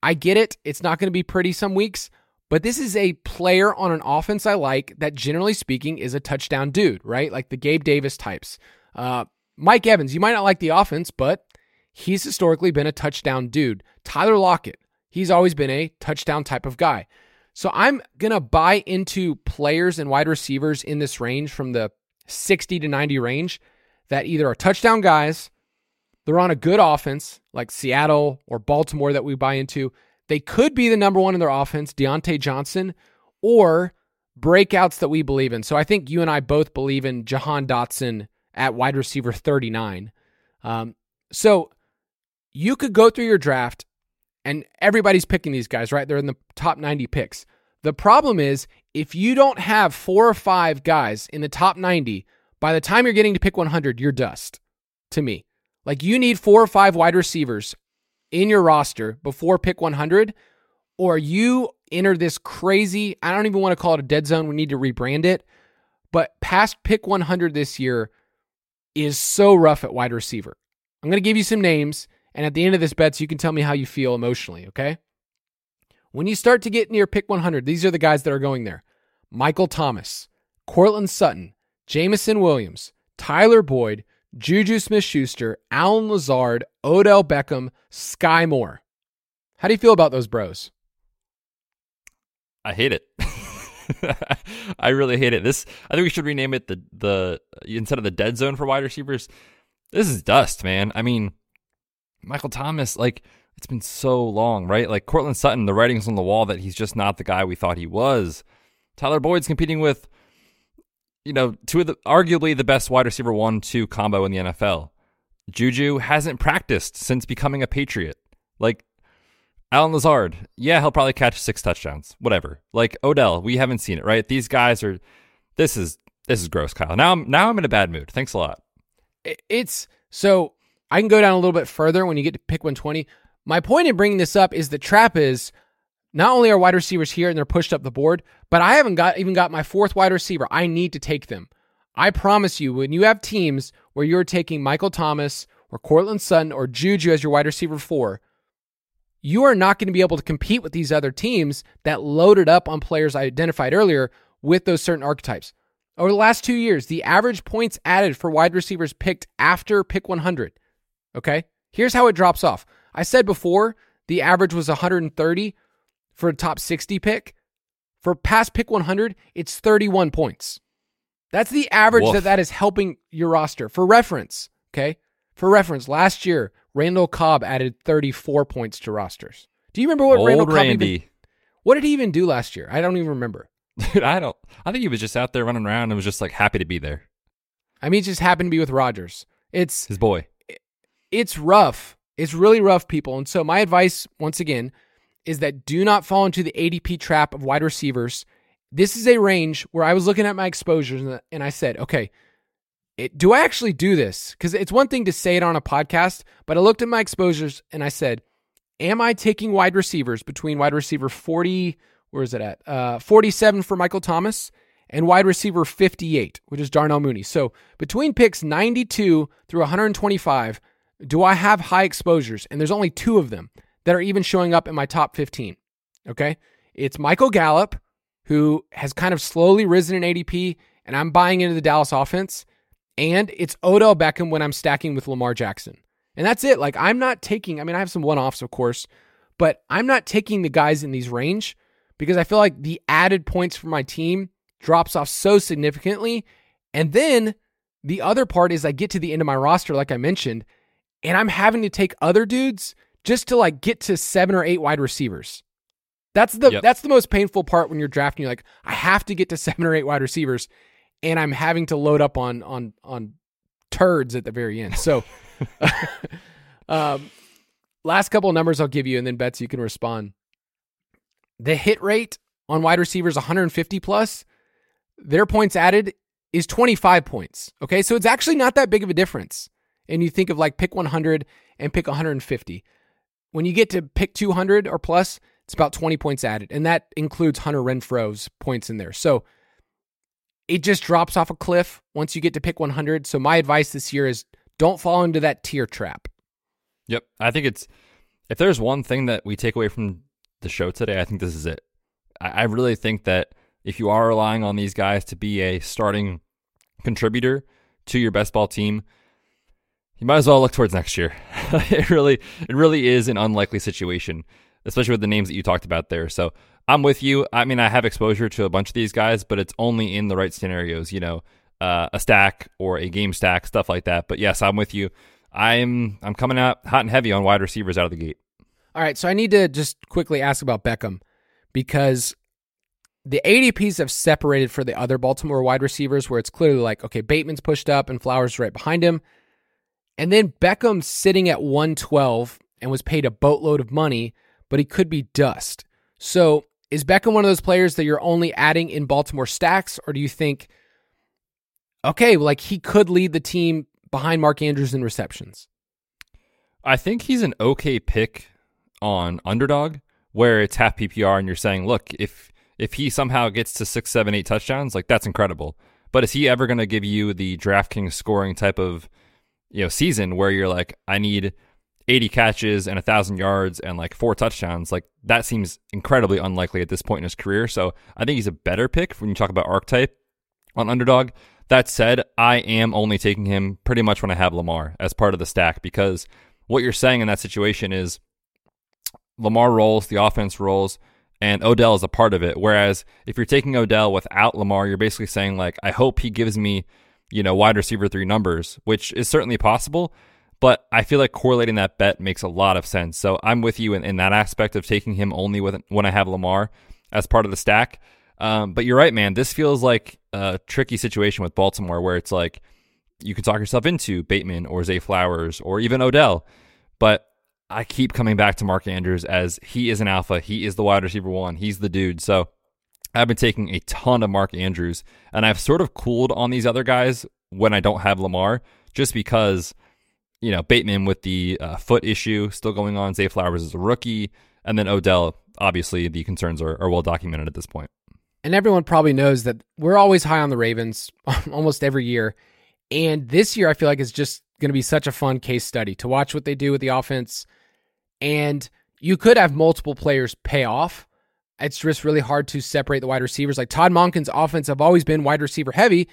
I get it. It's not going to be pretty some weeks, but this is a player on an offense I like that, generally speaking, is a touchdown dude, right? Like the Gabe Davis types. Uh, Mike Evans, you might not like the offense, but he's historically been a touchdown dude. Tyler Lockett, he's always been a touchdown type of guy. So I'm going to buy into players and wide receivers in this range from the 60 to 90 range that either are touchdown guys, they're on a good offense like Seattle or Baltimore that we buy into, they could be the number one in their offense, Diontae Johnson, or breakouts that we believe in. So I think you and I both believe in Jahan Dotson at wide receiver 39. Um, so you could go through your draft and everybody's picking these guys, right? They're in the top 90 picks. The problem is if you don't have four or five guys in the top 90, by the time you're getting to pick 100, you're dust to me. Like you need four or five wide receivers in your roster before pick 100, or you enter this crazy, I don't even want to call it a dead zone. We need to rebrand it. But past pick 100 this year is so rough at wide receiver. I'm going to give you some names. And at the end of this bet, so you can tell me how you feel emotionally, okay? When you start to get near pick 100, these are the guys that are going there Michael Thomas, Courtland Sutton, Jameson Williams, Tyler Boyd, Juju Smith Schuster, Allen Lazard, Odell Beckham, Skyy Moore. How do you feel about those bros? I hate it. I really hate it. This I think we should rename it the the instead of the dead zone for wide receivers. This is dust, man. I mean, Michael Thomas, like it's been so long, right? Like Courtland Sutton, the writing's on the wall that he's just not the guy we thought he was. Tyler Boyd's competing with you know, two of the arguably the best wide receiver one two combo in the NFL. Juju hasn't practiced since becoming a Patriot. Like Allen Lazard, yeah, he'll probably catch six touchdowns, whatever. Like Odell, we haven't seen it, right? These guys are. This is this is gross, Kyle. Now I'm now I'm in a bad mood. Thanks a lot. It's so I can go down a little bit further when you get to pick 120. My point in bringing this up is the trap is not only are wide receivers here and they're pushed up the board, but I haven't got even got my fourth wide receiver. I need to take them. I promise you, when you have teams where you're taking Michael Thomas or Courtland Sutton or Juju as your wide receiver four, you are not going to be able to compete with these other teams that loaded up on players I identified earlier with those certain archetypes. Over the last two years, the average points added for wide receivers picked after pick 100. Okay. Here's how it drops off. I said before the average was 130 for a top 60 pick. For past pick 100, it's 31 points. That's the average that that is helping your roster. For reference, okay? For reference, last year, Randall Cobb added 34 points to rosters. Do you remember what Old Randall Cobb Randy. even, What did he even do last year? I don't even remember. Dude, I don't. I think he was just out there running around and was just like happy to be there. I mean, it just happened to be with Rodgers. It's His boy. it's rough. It's really rough, people. And so my advice, once again, is that do not fall into the ADP trap of wide receivers. This is a range where I was looking at my exposures and- I said, okay, it, do I actually do this? Because it's one thing to say it on a podcast, but I looked at my exposures and I said, am I taking wide receivers between wide receiver 40, where is it at? Uh, 47 for Michael Thomas and wide receiver 58, which is Darnell Mooney. So between picks 92 through 125, do I have high exposures? And there's only two of them that are even showing up in my top 15. Okay. It's Michael Gallup, who has kind of slowly risen in ADP, and I'm buying into the Dallas offense. And it's Odell Beckham when I'm stacking with Lamar Jackson. And that's it. Like, I'm not taking, I mean, I have some one offs, of course, but I'm not taking the guys in these range because I feel like the added points for my team drops off so significantly. And then the other part is I get to the end of my roster, like I mentioned, and I'm having to take other dudes just to like get to seven or eight wide receivers. That's the Yep. that's the most painful part when you're drafting. You're like, I have to get to seven or eight wide receivers, and I'm having to load up on on on turds at the very end. So, um, last couple of numbers I'll give you, and then Betsy you can respond. The hit rate on wide receivers 150 plus, their points added is 25 points. Okay, so it's actually not that big of a difference. And you think of like pick 100 and pick 150. When you get to pick 200 or plus, it's about 20 points added, and that includes Hunter Renfrow's points in there. So it just drops off a cliff once you get to pick 100. So my advice this year is don't fall into that tier trap. Yep. I think it's if there's one thing that we take away from the show today, I think this is it. I, I really think that if you are relying on these guys to be a starting contributor to your best ball team, you might as well look towards next year. it really it really is an unlikely situation, especially with the names that you talked about there. So I'm with you. I mean, I have exposure to a bunch of these guys, but it's only in the right scenarios, you know, uh, a stack or a game stack, stuff like that. But yes, I'm with you. I'm I'm coming out hot and heavy on wide receivers out of the gate. All right, so I need to just quickly ask about Beckham because the ADPs have separated for the other Baltimore wide receivers where it's clearly like, okay, Bateman's pushed up and Flowers right behind him. And then Beckham's sitting at 112 and was paid a boatload of money, but he could be dust. So is Beckham one of those players that you're only adding in Baltimore stacks, or do you think, okay, like he could lead the team behind Mark Andrews in receptions? I think he's an okay pick on underdog where it's half PPR and you're saying, look, if if he somehow gets to six, seven, eight touchdowns, like that's incredible. But is he ever going to give you the DraftKings scoring type of you know season where you're like, I need 80 catches and a thousand yards and like four touchdowns? Like that seems incredibly unlikely at this point in his career. So I think he's a better pick when you talk about archetype on underdog. That said, I am only taking him pretty much when I have Lamar as part of the stack because what you're saying in that situation is Lamar rolls, the offense rolls, and Odell is a part of it. Whereas if you're taking Odell without Lamar, you're basically saying like, I hope he gives me, you know, wide receiver three numbers, which is certainly possible. But I feel like correlating that bet makes a lot of sense. So I'm with you in, in that aspect of taking him only with when I have Lamar as part of the stack. Um, but you're right, man. This feels like a tricky situation with Baltimore where it's like you could talk yourself into Bateman or Zay Flowers or even Odell. But I keep coming back to Mark Andrews as he is an alpha. He is the wide receiver one. He's the dude. So I've been taking a ton of Mark Andrews, and I've sort of cooled on these other guys when I don't have Lamar, just because you know, Bateman with the uh, foot issue still going on. Zay Flowers is a rookie. And then Odell, obviously, the concerns are, are well documented at this point. And everyone probably knows that we're always high on the Ravens almost every year. And this year, I feel like it's just going to be such a fun case study to watch what they do with the offense. And you could have multiple players pay off. It's just really hard to separate the wide receivers. Like Todd Monken's offense have always been wide receiver heavy.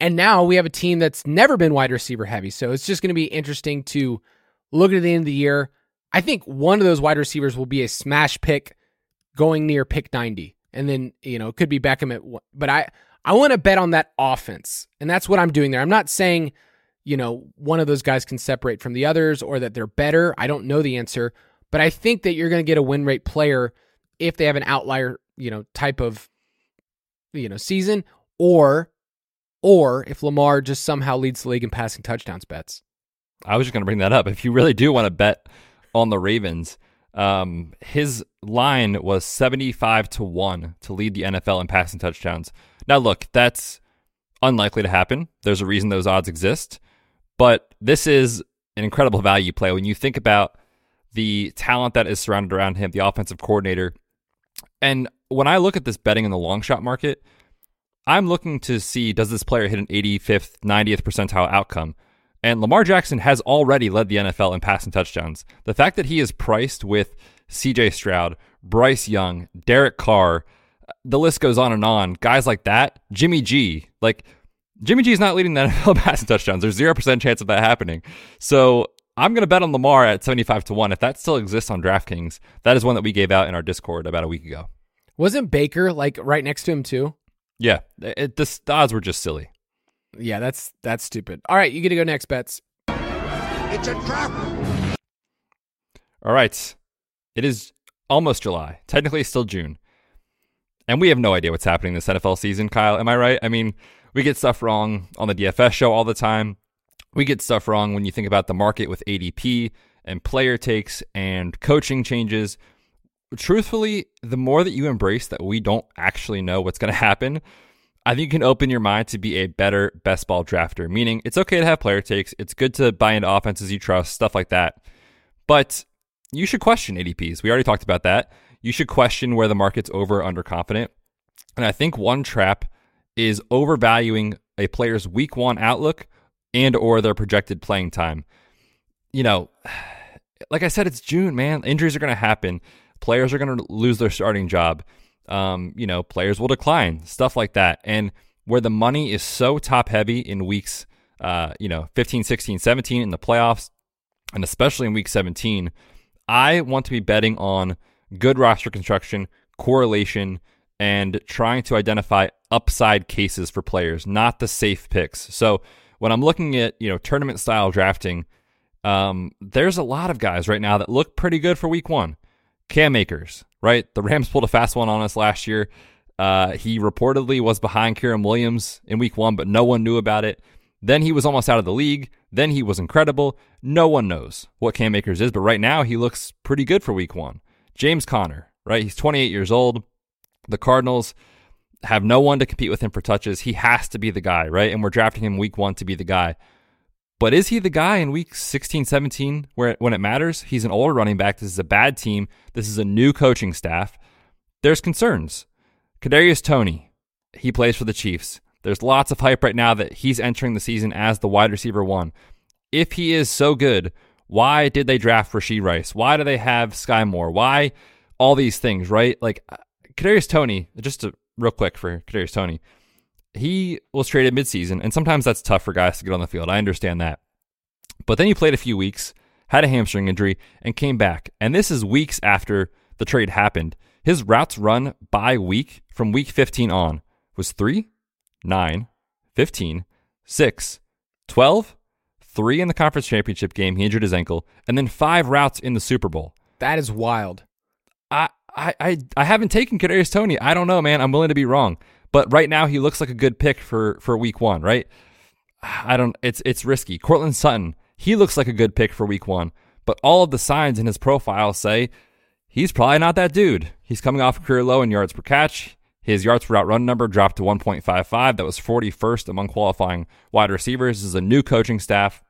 And now we have a team that's never been wide receiver heavy. So it's just going to be interesting to look at the end of the year. I think one of those wide receivers will be a smash pick going near pick 90. And then, you know, it could be Beckham at but I I want to bet on that offense. And that's what I'm doing there. I'm not saying, you know, one of those guys can separate from the others or that they're better. I don't know the answer, but I think that you're going to get a win rate player if they have an outlier, you know, type of you know, season or or if Lamar just somehow leads the league in passing touchdowns bets. I was just going to bring that up. If you really do want to bet on the Ravens, um, his line was 75 to 1 to lead the NFL in passing touchdowns. Now, look, that's unlikely to happen. There's a reason those odds exist. But this is an incredible value play when you think about the talent that is surrounded around him, the offensive coordinator. And when I look at this betting in the long shot market, I'm looking to see does this player hit an 85th, 90th percentile outcome? And Lamar Jackson has already led the NFL in passing touchdowns. The fact that he is priced with CJ Stroud, Bryce Young, Derek Carr, the list goes on and on. Guys like that, Jimmy G, like Jimmy G is not leading the NFL passing touchdowns. There's 0% chance of that happening. So I'm going to bet on Lamar at 75 to 1. If that still exists on DraftKings, that is one that we gave out in our Discord about a week ago. Wasn't Baker like right next to him too? Yeah, it, the odds were just silly. Yeah, that's that's stupid. All right, you get to go next, bets. It's a trap. All right, it is almost July. Technically, still June, and we have no idea what's happening this NFL season. Kyle, am I right? I mean, we get stuff wrong on the DFS show all the time. We get stuff wrong when you think about the market with ADP and player takes and coaching changes truthfully, the more that you embrace that we don't actually know what's going to happen, I think you can open your mind to be a better best ball drafter. Meaning, it's okay to have player takes. It's good to buy into offenses you trust, stuff like that. But you should question ADPs. We already talked about that. You should question where the market's over or underconfident. And I think one trap is overvaluing a player's week one outlook and or their projected playing time. You know, like I said, it's June, man. Injuries are going to happen. Players are going to lose their starting job. Um, you know, players will decline, stuff like that. And where the money is so top heavy in weeks, uh, you know, 15, 16, 17 in the playoffs, and especially in week 17, I want to be betting on good roster construction, correlation, and trying to identify upside cases for players, not the safe picks. So when I'm looking at, you know, tournament style drafting, um, there's a lot of guys right now that look pretty good for week one. Cam Akers, right? The Rams pulled a fast one on us last year. Uh, he reportedly was behind Kyren Williams in week one, but no one knew about it. Then he was almost out of the league. Then he was incredible. No one knows what Cam Akers is, but right now he looks pretty good for week one. James Conner, right? He's 28 years old. The Cardinals have no one to compete with him for touches. He has to be the guy, right? And we're drafting him week one to be the guy. But is he the guy in week 16, 17 where when it matters? He's an older running back. This is a bad team. This is a new coaching staff. There's concerns. Kadarius Toney, he plays for the Chiefs. There's lots of hype right now that he's entering the season as the wide receiver one. If he is so good, why did they draft Rashee Rice? Why do they have Skyy Moore? Why all these things, right? Like uh, Kadarius Toney, just to, real quick for Kadarius Toney, he was traded midseason, and sometimes that's tough for guys to get on the field. I understand that. But then he played a few weeks, had a hamstring injury, and came back. And this is weeks after the trade happened. His routes run by week from week 15 on was 3, 9, 15, 6, 12, 3 in the conference championship game. He injured his ankle, and then five routes in the Super Bowl. That is wild. I, I, I, I haven't taken Kadarius Toney. I don't know, man. I'm willing to be wrong. But right now, he looks like a good pick for for week one, right? I don't. It's it's risky. Courtland Sutton, he looks like a good pick for week one, but all of the signs in his profile say he's probably not that dude. He's coming off a career low in yards per catch. His yards per route run number dropped to 1.55. That was 41st among qualifying wide receivers. This is a new coaching staff.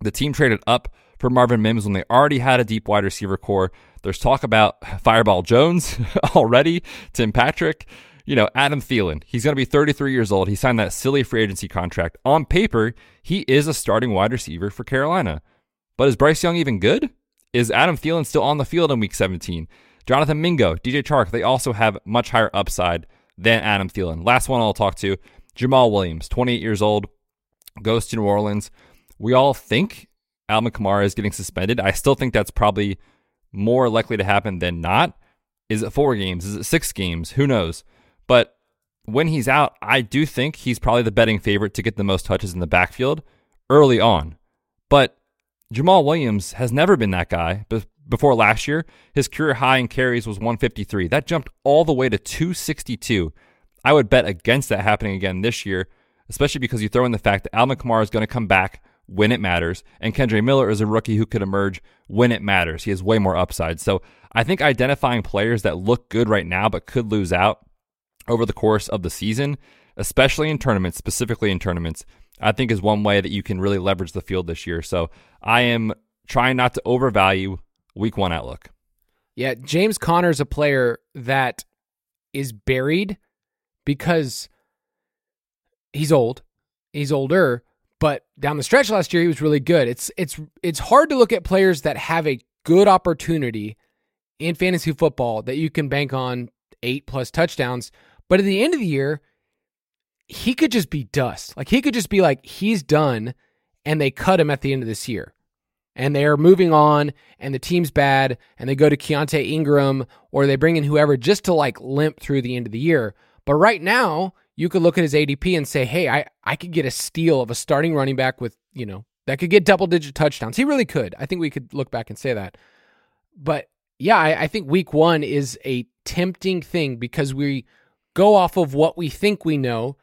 The team traded up for Marvin Mims when they already had a deep wide receiver corps. There's talk about Fireball Jones already, Tim Patrick, you know, Adam Thielen. He's going to be 33 years old. He signed that silly free agency contract. On paper, he is a starting wide receiver for Carolina. But is Bryce Young even good? Is Adam Thielen still on the field in week 17? Jonathan Mingo, DJ Chark, they also have much higher upside than Adam Thielen. Last one I'll talk to Jamaal Williams, 28 years old, goes to New Orleans. We all think Alvin Kamara is getting suspended. I still think that's probably more likely to happen than not. Is it four games? Is it six games? Who knows? But when he's out, I do think he's probably the betting favorite to get the most touches in the backfield early on. But Jamaal Williams has never been that guy. Before last year, his career high in carries was 153. That jumped all the way to 262. I would bet against that happening again this year, especially because you throw in the fact that Alvin Kamara is going to come back when it matters. And Kendre Miller is a rookie who could emerge when it matters. He has way more upside. So I think identifying players that look good right now but could lose out over the course of the season, especially in tournaments, specifically in tournaments, I think is one way that you can really leverage the field this year. So I am trying not to overvalue week one outlook. Yeah, James Conner is a player that is buried because he's old. He's older, but down the stretch last year he was really good. It's it's it's hard to look at players that have a good opportunity in fantasy football that you can bank on 8 plus touchdowns, but at the end of the year he could just be dust. Like he could just be like he's done and they cut him at the end of this year. And they're moving on and the team's bad and they go to Keaontay Ingram or they bring in whoever just to like limp through the end of the year. But right now, you could look at his ADP and say, hey, I, I could get a steal of a starting running back with, you know, that could get double digit touchdowns. He really could. I think we could look back and say that. But yeah, I, I think week one is a tempting thing because we go off of what we think we know.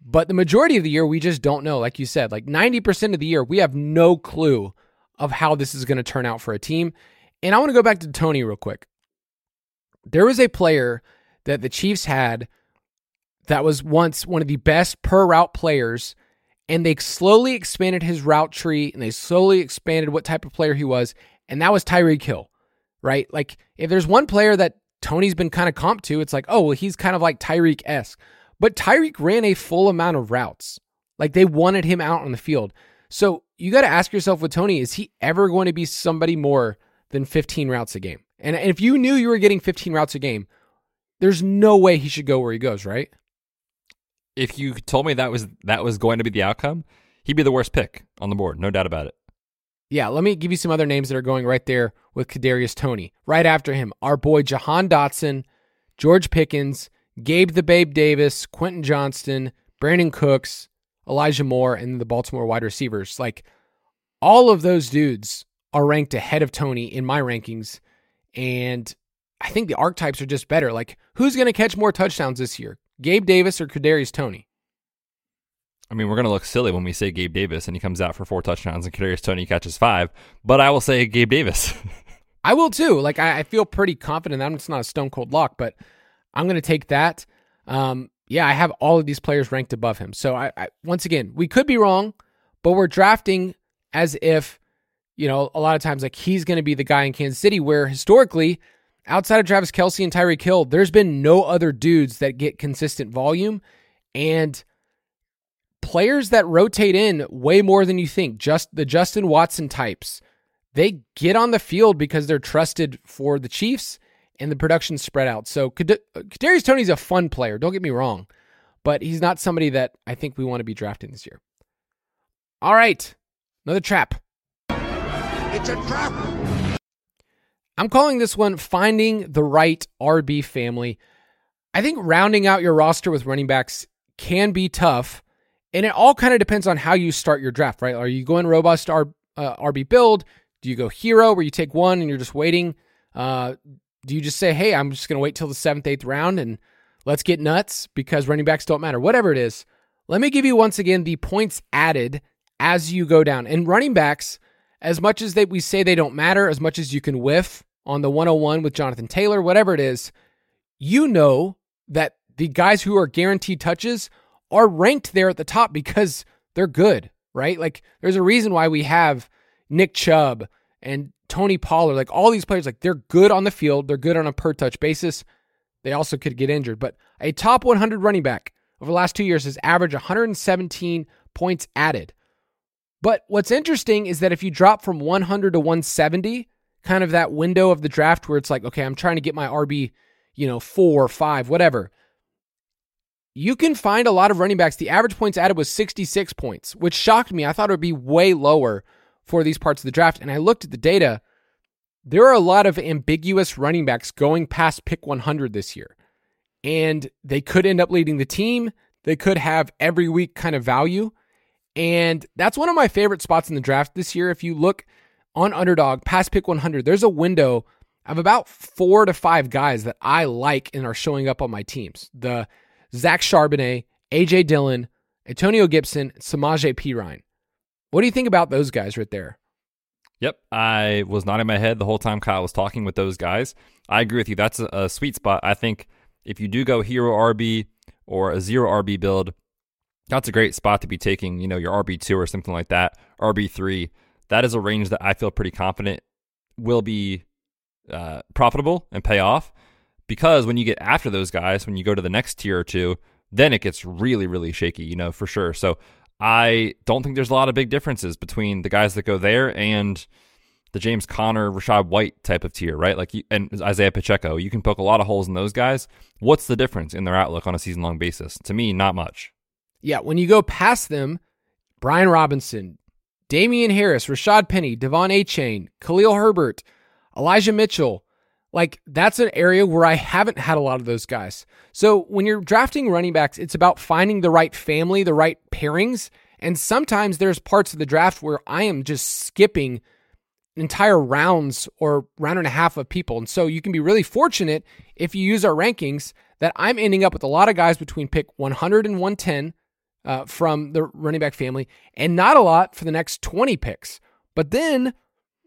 But the majority of the year, we just don't know. Like you said, like 90% of the year, we have no clue of how this is going to turn out for a team. And I want to go back to Toney real quick. There was a player that the Chiefs had that was once one of the best per route players. And they slowly expanded his route tree and they slowly expanded what type of player he was. And that was Tyreek Hill, right? Like, if there's one player that Toney's been kind of comp to, it's like, oh, well, he's kind of like Tyreek esque. But Tyreek ran a full amount of routes. Like, they wanted him out on the field. So you got to ask yourself with Toney, is he ever going to be somebody more than 15 routes a game? And if you knew you were getting 15 routes a game, there's no way he should go where he goes, right? If you told me that was that was going to be the outcome, he'd be the worst pick on the board, no doubt about it. Yeah, let me give you some other names that are going right there with Kadarius Toney. Right after him, our boy Jahan Dotson, George Pickens, Gabe the Babe Davis, Quentin Johnston, Brandin Cooks, Elijah Moore, and the Baltimore wide receivers. Like all of those dudes are ranked ahead of Toney in my rankings. And I think the archetypes are just better. Like, who's going to catch more touchdowns this year? Gabe Davis or Kadarius Toney? I mean, we're going to look silly when we say Gabe Davis and he comes out for four touchdowns and Kadarius Toney catches five, but I will say Gabe Davis. I will too. Like, I, I, feel pretty confident that it's not a stone cold lock, but I'm going to take that. Um, yeah, I have all of these players ranked above him. So, I, I once again, we could be wrong, but we're drafting as if, you know, a lot of times like he's going to be the guy in Kansas City, where historically outside of Travis Kelce and Tyreek Hill, there's been no other dudes that get consistent volume and players that rotate in way more than you think. Just the Justin Watson types, they get on the field because they're trusted for the Chiefs and the production spread out. So uh, Kadarius Toney's a fun player. Don't get me wrong, but he's not somebody that I think we want to be drafting this year. All right, another trap. It's a trap. I'm calling this one Finding the Right RB Family. I think rounding out your roster with running backs can be tough, and it all kind of depends on how you start your draft, right? Are you going robust R, uh, RB build? Do you go hero where you take one and you're just waiting? Uh, do you just say, hey, I'm just going to wait till the seventh, eighth round and let's get nuts because running backs don't matter? Whatever it is, let me give you once again the points added as you go down. And running backs, as much as they, we say they don't matter, as much as you can whiff on the 101 with Jonathan Taylor, whatever it is, you know that the guys who are guaranteed touches are ranked there at the top because they're good, right? Like there's a reason why we have Nick Chubb and Tony Pollard, like all these players, like they're good on the field, they're good on a per touch basis. They also could get injured, but a top 100 running back over the last two years has averaged 117 points added. But what's interesting is that if you drop from 100 to 170, kind of that window of the draft where it's like, okay, I'm trying to get my RB, you know, four, five, whatever. You can find a lot of running backs. The average points added was 66 points, which shocked me. I thought it would be way lower for these parts of the draft. And I looked at the data. There are a lot of ambiguous running backs going past pick 100 this year. And they could end up leading the team. They could have every week kind of value. And that's one of my favorite spots in the draft this year. If you look on underdog past pick 100, there's a window of about four to five guys that I like and are showing up on my teams. The Zach Charbonnet, AJ Dillon, Antonio Gibson, Samaje Perine. What do you think about those guys right there? Yep, I was not in my head the whole time Kyle was talking with those guys. I agree with you. That's a, a sweet spot. I think if you do go hero RB or a zero RB build, that's a great spot to be taking, you know, your RB2 or something like that, RB3. That is a range that I feel pretty confident will be uh, profitable and pay off because when you get after those guys, when you go to the next tier or two, then it gets really, really shaky, you know, for sure. So I don't think there's a lot of big differences between the guys that go there and the James Conner, Rachaad White type of tier, right? Like, you, and Isaiah Pacheco, you can poke a lot of holes in those guys. What's the difference in their outlook on a season long basis? To me, not much. Yeah, when you go past them, Brian Robinson, Damien Harris, Rashaad Penny, De'Von Achane, Khalil Herbert, Elijah Mitchell, like that's an area where I haven't had a lot of those guys. So when you're drafting running backs, it's about finding the right family, the right pairings. And sometimes there's parts of the draft where I am just skipping entire rounds or round and a half of people. And so you can be really fortunate if you use our rankings that I'm ending up with a lot of guys between pick 100 and 110 uh, from the running back family, and not a lot for the next 20 picks. But then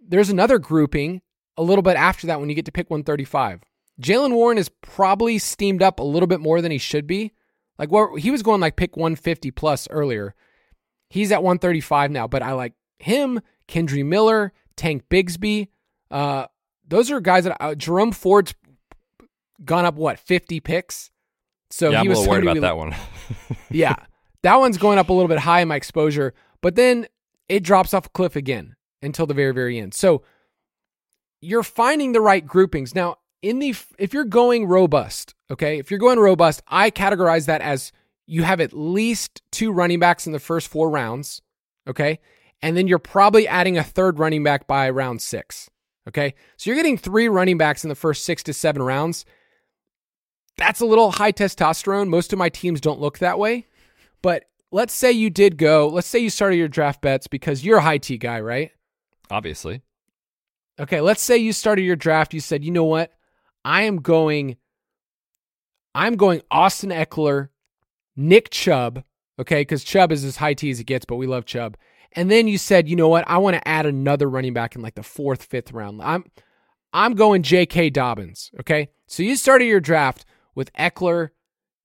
there's another grouping a little bit after that when you get to pick 135. Jaylen Warren is probably steamed up a little bit more than he should be. Like what he was going like pick 150 plus earlier. He's at 135 now, but I like him, Kendre Miller, Tank Bigsby. Uh, those are guys that uh, Jerome Ford's gone up what 50 picks. So yeah, he I'm was a little worried about be, that one. yeah, that one's going up a little bit high in my exposure, but then it drops off a cliff again until the very very end. So you're finding the right groupings now. In the if you're going robust, okay, if you're going robust, I categorize that as you have at least two running backs in the first four rounds, okay, and then you're probably adding a third running back by round six. Okay. So you're getting three running backs in the first six to seven rounds. That's a little high testosterone. Most of my teams don't look that way. But let's say you did go, let's say you started your draft bets because you're a high T guy, right? Obviously. Okay. Let's say you started your draft. You said, you know what? I am going, I'm going Austin Ekeler, Nick Chubb. Okay. Because Chubb is as high T as it gets, but we love Chubb. And then you said, you know what? I want to add another running back in like the fourth, fifth round. I'm I'm going J.K. Dobbins. Okay. So you started your draft with Ekeler.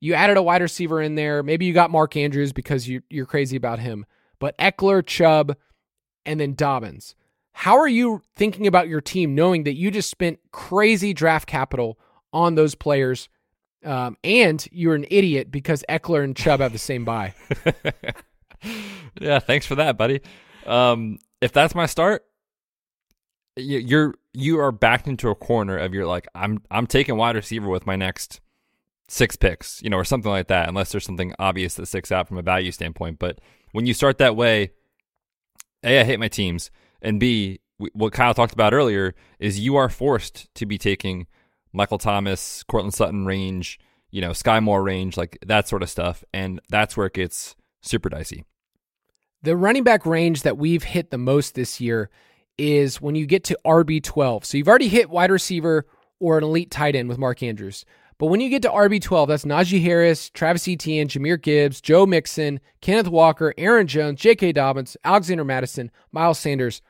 You added a wide receiver in there. Maybe you got Mark Andrews because you, you're crazy about him. But Ekeler, Chubb, and then Dobbins. How are you thinking about your team knowing that you just spent crazy draft capital on those players um, and you're an idiot because Ekeler and Chubb have the same buy? yeah, thanks for that, buddy. Um, if that's my start, you're you are backed into a corner of your like I'm I'm taking wide receiver with my next six picks, you know, or something like that, unless there's something obvious that sticks out from a value standpoint. But when you start that way, a I hate my teams, and b what Kyle talked about earlier is you are forced to be taking Michael Thomas, Courtland Sutton range, you know, Skyy Moore range, like that sort of stuff, and that's where it gets super dicey. The running back range that we've hit the most this year is when you get to RB12. So you've already hit wide receiver or an elite tight end with Mark Andrews. But when you get to RB12, that's Najee Harris, Travis Etienne, Jahmyr Gibbs, Joe Mixon, Kenneth Walker, Aaron Jones, J.K. Dobbins, Alexander Mattison, Miles Sanders.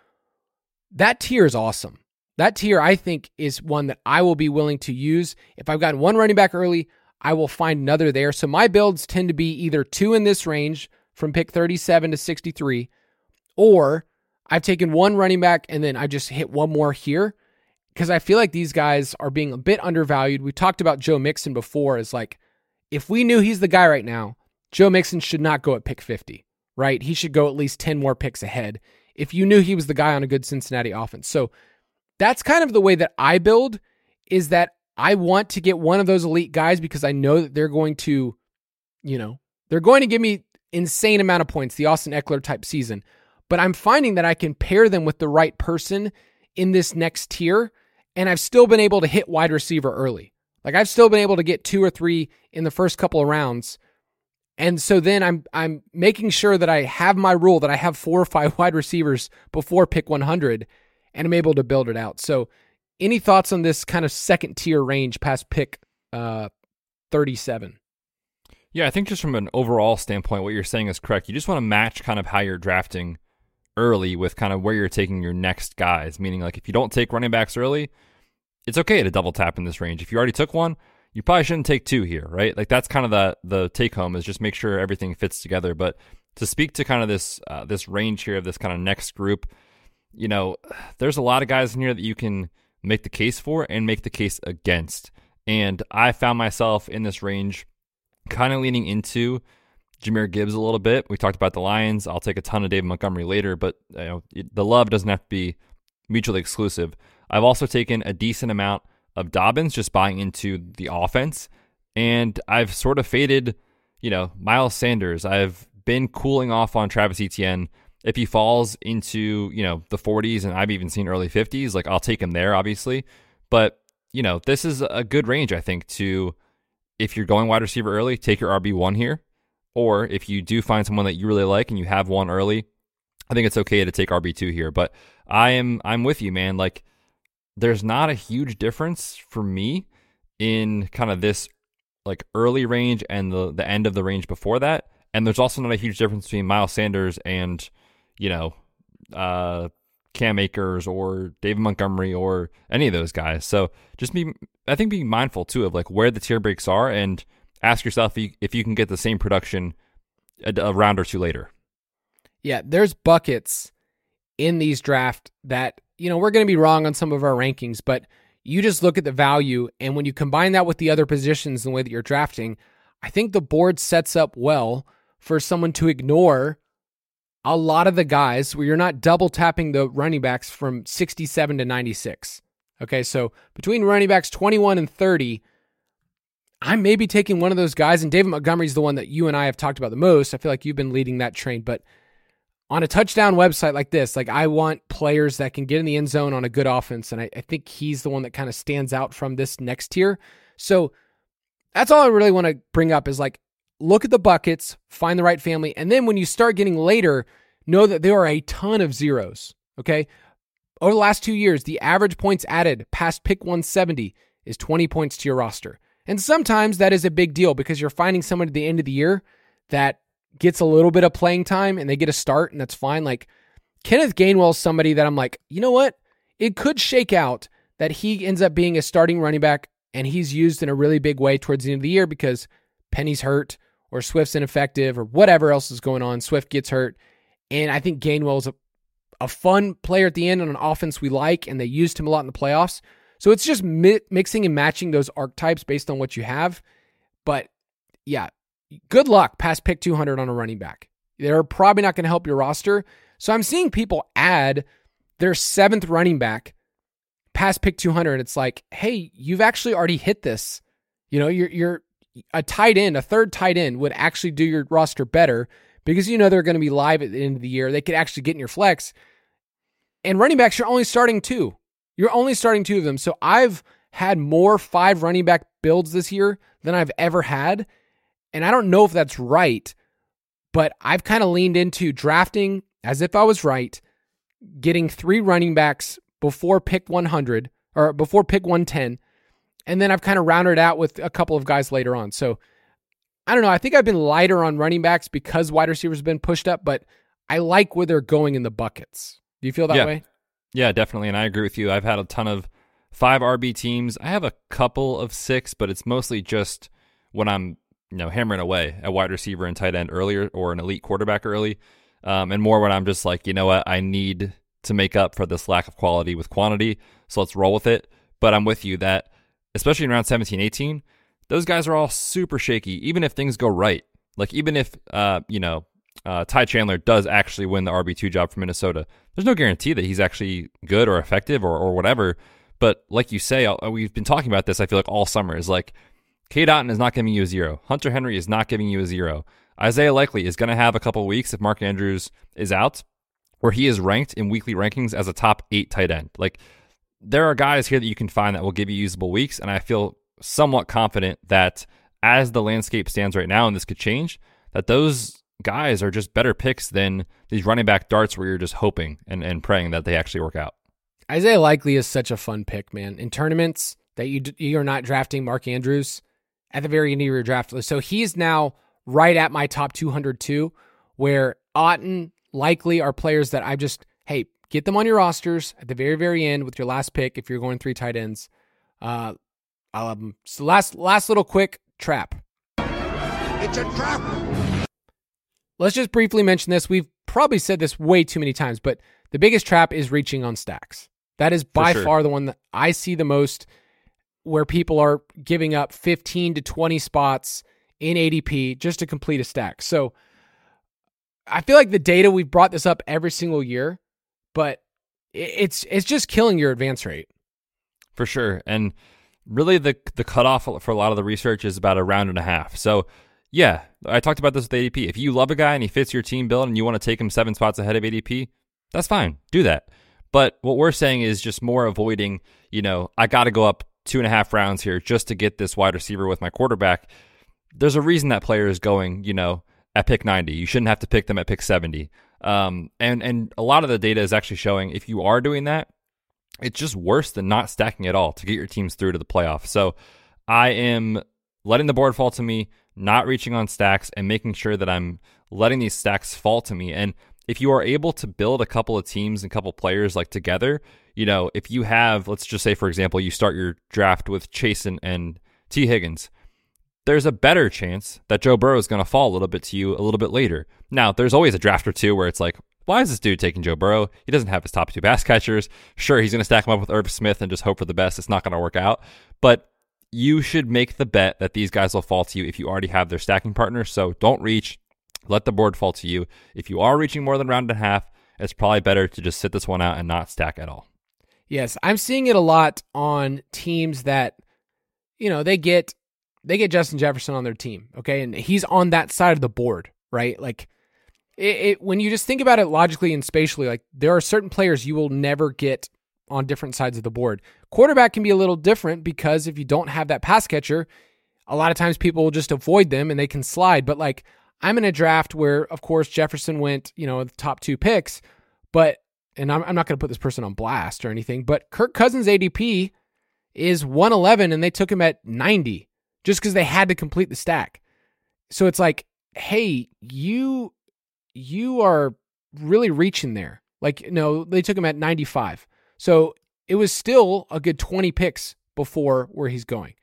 That tier is awesome. That tier, I think, is one that I will be willing to use. If I've gotten one running back early, I will find another there. So my builds tend to be either two in this range, from pick 37 to 63, or I've taken one running back and then I just hit one more here because I feel like these guys are being a bit undervalued. We talked about Joe Mixon before as like, if we knew he's the guy right now, Joe Mixon should not go at pick 50, right? He should go at least 10 more picks ahead if you knew he was the guy on a good Cincinnati offense. So that's kind of the way that I build is that I want to get one of those elite guys because I know that they're going to, you know, they're going to give me insane amount of points, the Austin Ekeler type season. But I'm finding that I can pair them with the right person in this next tier, and I've still been able to hit wide receiver early. Like I've still been able to get two or three in the first couple of rounds. And so then I'm I'm making sure that I have my rule that I have four or five wide receivers before pick 100 and I'm able to build it out. So any thoughts on this kind of second tier range past pick uh, 37? Yeah, I think just from an overall standpoint, what you're saying is correct. You just want to match kind of how you're drafting early with kind of where you're taking your next guys. Meaning, like if you don't take running backs early, it's okay to double tap in this range. If you already took one, you probably shouldn't take two here, right? Like that's kind of the the take home is just make sure everything fits together. But to speak to kind of this uh, this range here of this kind of next group, you know, there's a lot of guys in here that you can make the case for and make the case against. And I found myself in this range kind of leaning into Jahmyr Gibbs a little bit. We talked about the Lions. I'll take a ton of David Montgomery later, but you know, the love doesn't have to be mutually exclusive. I've also taken a decent amount of Dobbins just buying into the offense. And I've sort of faded, you know, Miles Sanders. I've been cooling off on Travis Etienne if he falls into you know the 40s and I've even seen early 50s, like I'll take him there, obviously. But you know this is a good range, I think, to if you're going wide receiver early, take your RB one here, or if you do find someone that you really like and you have one early, I think it's okay to take RB two here. But I am I'm with you, man. Like there's not a huge difference for me in kind of this like early range and the the end of the range before that. And there's also not a huge difference between Miles Sanders and you know, uh, Cam Akers or David Montgomery or any of those guys. So just be, I think, being mindful too of like where the tier breaks are and ask yourself if you, can get the same production a, a round or two later. Yeah, there's buckets in these draft that you know we're going to be wrong on some of our rankings, but you just look at the value and when you combine that with the other positions and the way that you're drafting, I think the board sets up well for someone to ignore a lot of the guys where you're not double tapping the running backs from 67 to 96. Okay, so between running backs 21 and 30, I'm maybe taking one of those guys, and David Montgomery's the one that you and I have talked about the most. I feel like you've been leading that train, but on a touchdown website like this, like I want players that can get in the end zone on a good offense, and I, I think he's the one that kind of stands out from this next tier. So that's all I really want to bring up is like look at the buckets, find the right family, and then when you start getting later, know that there are a ton of zeros. Okay. Over the last two years, the average points added past pick 170 is 20 points to your roster. And sometimes that is a big deal because you're finding someone at the end of the year that gets a little bit of playing time and they get a start, and that's fine. Like Kenneth Gainwell is somebody that I'm like, you know what? It could shake out that he ends up being a starting running back and he's used in a really big way towards the end of the year because Penny's hurt or Swift's ineffective or whatever else is going on. Swift gets hurt. And I think Gainwell is a, a fun player at the end on an offense we like, and they used him a lot in the playoffs. So it's just mi- mixing and matching those archetypes based on what you have. But yeah, good luck past pick 200 on a running back. They're probably not going to help your roster. So I'm seeing people add their seventh running back past pick 200. It's like, hey, you've actually already hit this. You know, you're you're a tight end, a third tight end would actually do your roster better because you know they're going to be live at the end of the year. They could actually get in your flex. And running backs, you're only starting two. You're only starting two of them. So I've had more five running back builds this year than I've ever had. And I don't know if that's right, but I've kind of leaned into drafting as if I was right, getting three running backs before pick 100 or before pick 110. And then I've kind of rounded out with a couple of guys later on. So I don't know. I think I've been lighter on running backs because wide receivers have been pushed up, but I like where they're going in the buckets. Do you feel that yeah. way? Yeah, definitely. And I agree with you. I've had a ton of five RB teams. I have a couple of six, but it's mostly just when I'm you know hammering away at wide receiver and tight end earlier or an elite quarterback early. um, and more when I'm just like, you know what, I need to make up for this lack of quality with quantity. So let's roll with it. But I'm with you that, especially in round 17, 18, those guys are all super shaky, even if things go right. Like, even if, uh, you know, uh, Ty Chandler does actually win the RB2 job for Minnesota, there's no guarantee that he's actually good or effective or, or whatever. But like you say, uh, we've been talking about this, I feel like all summer is like, Cade Otton is not giving you a zero. Hunter Henry is not giving you a zero. Isaiah Likely is going to have a couple weeks if Mark Andrews is out where he is ranked in weekly rankings as a top eight tight end. Like there are guys here that you can find that will give you usable weeks, and I feel somewhat confident that as the landscape stands right now, and this could change, that those guys are just better picks than these running back darts where you're just hoping and, and praying that they actually work out. Isaiah Likely is such a fun pick, man. In tournaments that you you are not drafting Mark Andrews at the very end of your draft list, so he's now right at my top 202, where Otton, likely are players that I just, hey, get them on your rosters at the very, very end with your last pick if you're going three tight ends. Uh, I'll have them. So last, last little quick trap. It's a trap. Let's just briefly mention this. We've probably said this way too many times, but the biggest trap is reaching on stacks. That is by sure. far the one that I see the most where people are giving up 15 to 20 spots in ADP just to complete a stack. So I feel like the data we've brought this up every single year, but it's it's just killing your advance rate. For sure. And really the the cutoff for a lot of the research is about a round and a half. So yeah, I talked about this with ADP. If you love a guy and he fits your team build and you want to take him seven spots ahead of ADP, that's fine. Do that. But what we're saying is just more avoiding, you know, I got to go up two and a half rounds here just to get this wide receiver with my quarterback. There's a reason that player is going, you know, at pick 90. You shouldn't have to pick them at pick 70. Um, and and a lot of the data is actually showing if you are doing that, it's just worse than not stacking at all to get your teams through to the playoffs. So I am letting the board fall to me, not reaching on stacks, and making sure that I'm letting these stacks fall to me. And if you are able to build a couple of teams and couple players like together, you know, if you have, let's just say, for example, you start your draft with Chase and, and Tee Higgins, there's a better chance that Joe Burrow is going to fall a little bit to you a little bit later. Now, there's always a draft or two where it's like, why is this dude taking Joe Burrow? He doesn't have his top two pass catchers. Sure, he's going to stack him up with Irv Smith and just hope for the best. It's not going to work out. But you should make the bet that these guys will fall to you if you already have their stacking partner. So don't reach. Let the board fall to you. If you are reaching more than round and a half, it's probably better to just sit this one out and not stack at all. Yes, I'm seeing it a lot on teams that, you know, they get they get Justin Jefferson on their team, okay, and he's on that side of the board, right? Like, it, it, when you just think about it logically and spatially, like there are certain players you will never get on different sides of the board. Quarterback can be a little different because if you don't have that pass catcher, a lot of times people will just avoid them and they can slide. But like I'm in a draft where, of course, Jefferson went, you know, the top two picks, but and I'm, I'm not going to put this person on blast or anything, but Kirk Cousins ADP is 111 and they took him at 90 just because they had to complete the stack. So it's like, hey, you you are really reaching there. Like, no, they took him at 95. So it was still a good 20 picks before where he's going.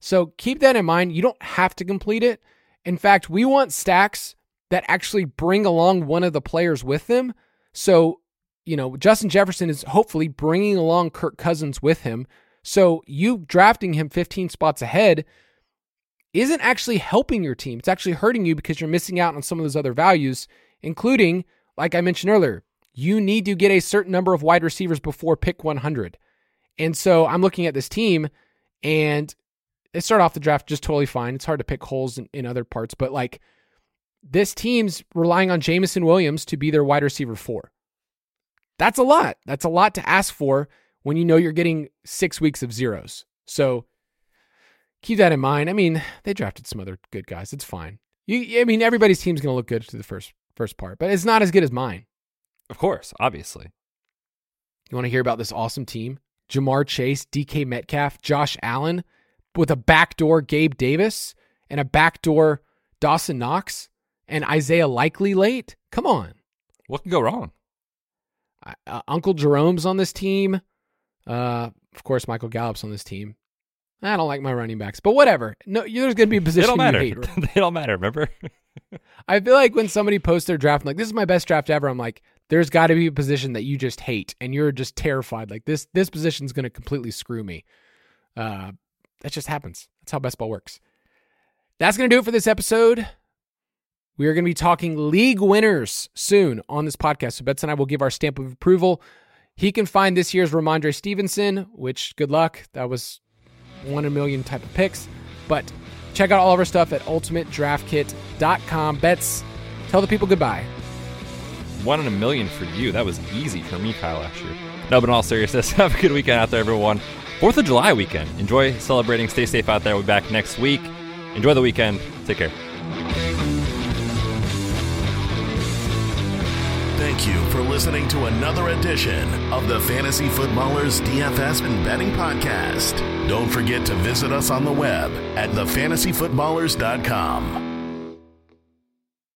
So keep that in mind. You don't have to complete it. In fact, we want stacks that actually bring along one of the players with them. So, you know, Justin Jefferson is hopefully bringing along Kirk Cousins with him. So you drafting him 15 spots ahead isn't actually helping your team. It's actually hurting you because you're missing out on some of those other values, including, like I mentioned earlier, you need to get a certain number of wide receivers before pick 100. And so I'm looking at this team and they start off the draft just totally fine. It's hard to pick holes in, in other parts, but like this team's relying on Jameson Williams to be their wide receiver four. That's a lot. That's a lot to ask for when you know you're getting six weeks of zeros. So keep that in mind. I mean, they drafted some other good guys. It's fine. You, I mean, everybody's team's going to look good to the first first part, but it's not as good as mine. Of course, obviously. You want to hear about this awesome team? Ja'Marr Chase, DK Metcalf, Josh Allen, with a backdoor Gabe Davis and a backdoor Dawson Knox and Isaiah Likely late. Come on. What can go wrong? Uh, Uncle Jerome's on this team. Uh, of course, Michael Gallup's on this team. I don't like my running backs, but whatever. No, there's going to be a They position don't matter. you hate. they don't matter. Remember? I feel like when somebody posts their draft, I'm like, this is my best draft ever. I'm like, there's got to be a position that you just hate, and you're just terrified. Like this, this position's going to completely screw me. Uh, that just happens. That's how best ball works. That's going to do it for this episode. We are going to be talking league winners soon on this podcast. So Betts and I will give our stamp of approval. He can find this year's Rhamondre Stevenson, which good luck. That was one in a million type of picks. But check out all of our stuff at ultimatedraftkit.com. Betts, tell the people goodbye. One in a million for you. That was easy for me, Kyle, year. No, but in all seriousness, have a good weekend out there, everyone. Fourth of July weekend. Enjoy celebrating. Stay safe out there. We'll be back next week. Enjoy the weekend. Take care. Thank you for listening to another edition of the Fantasy Footballers DFS and Betting Podcast. Don't forget to visit us on the web at thefantasyfootballers.com.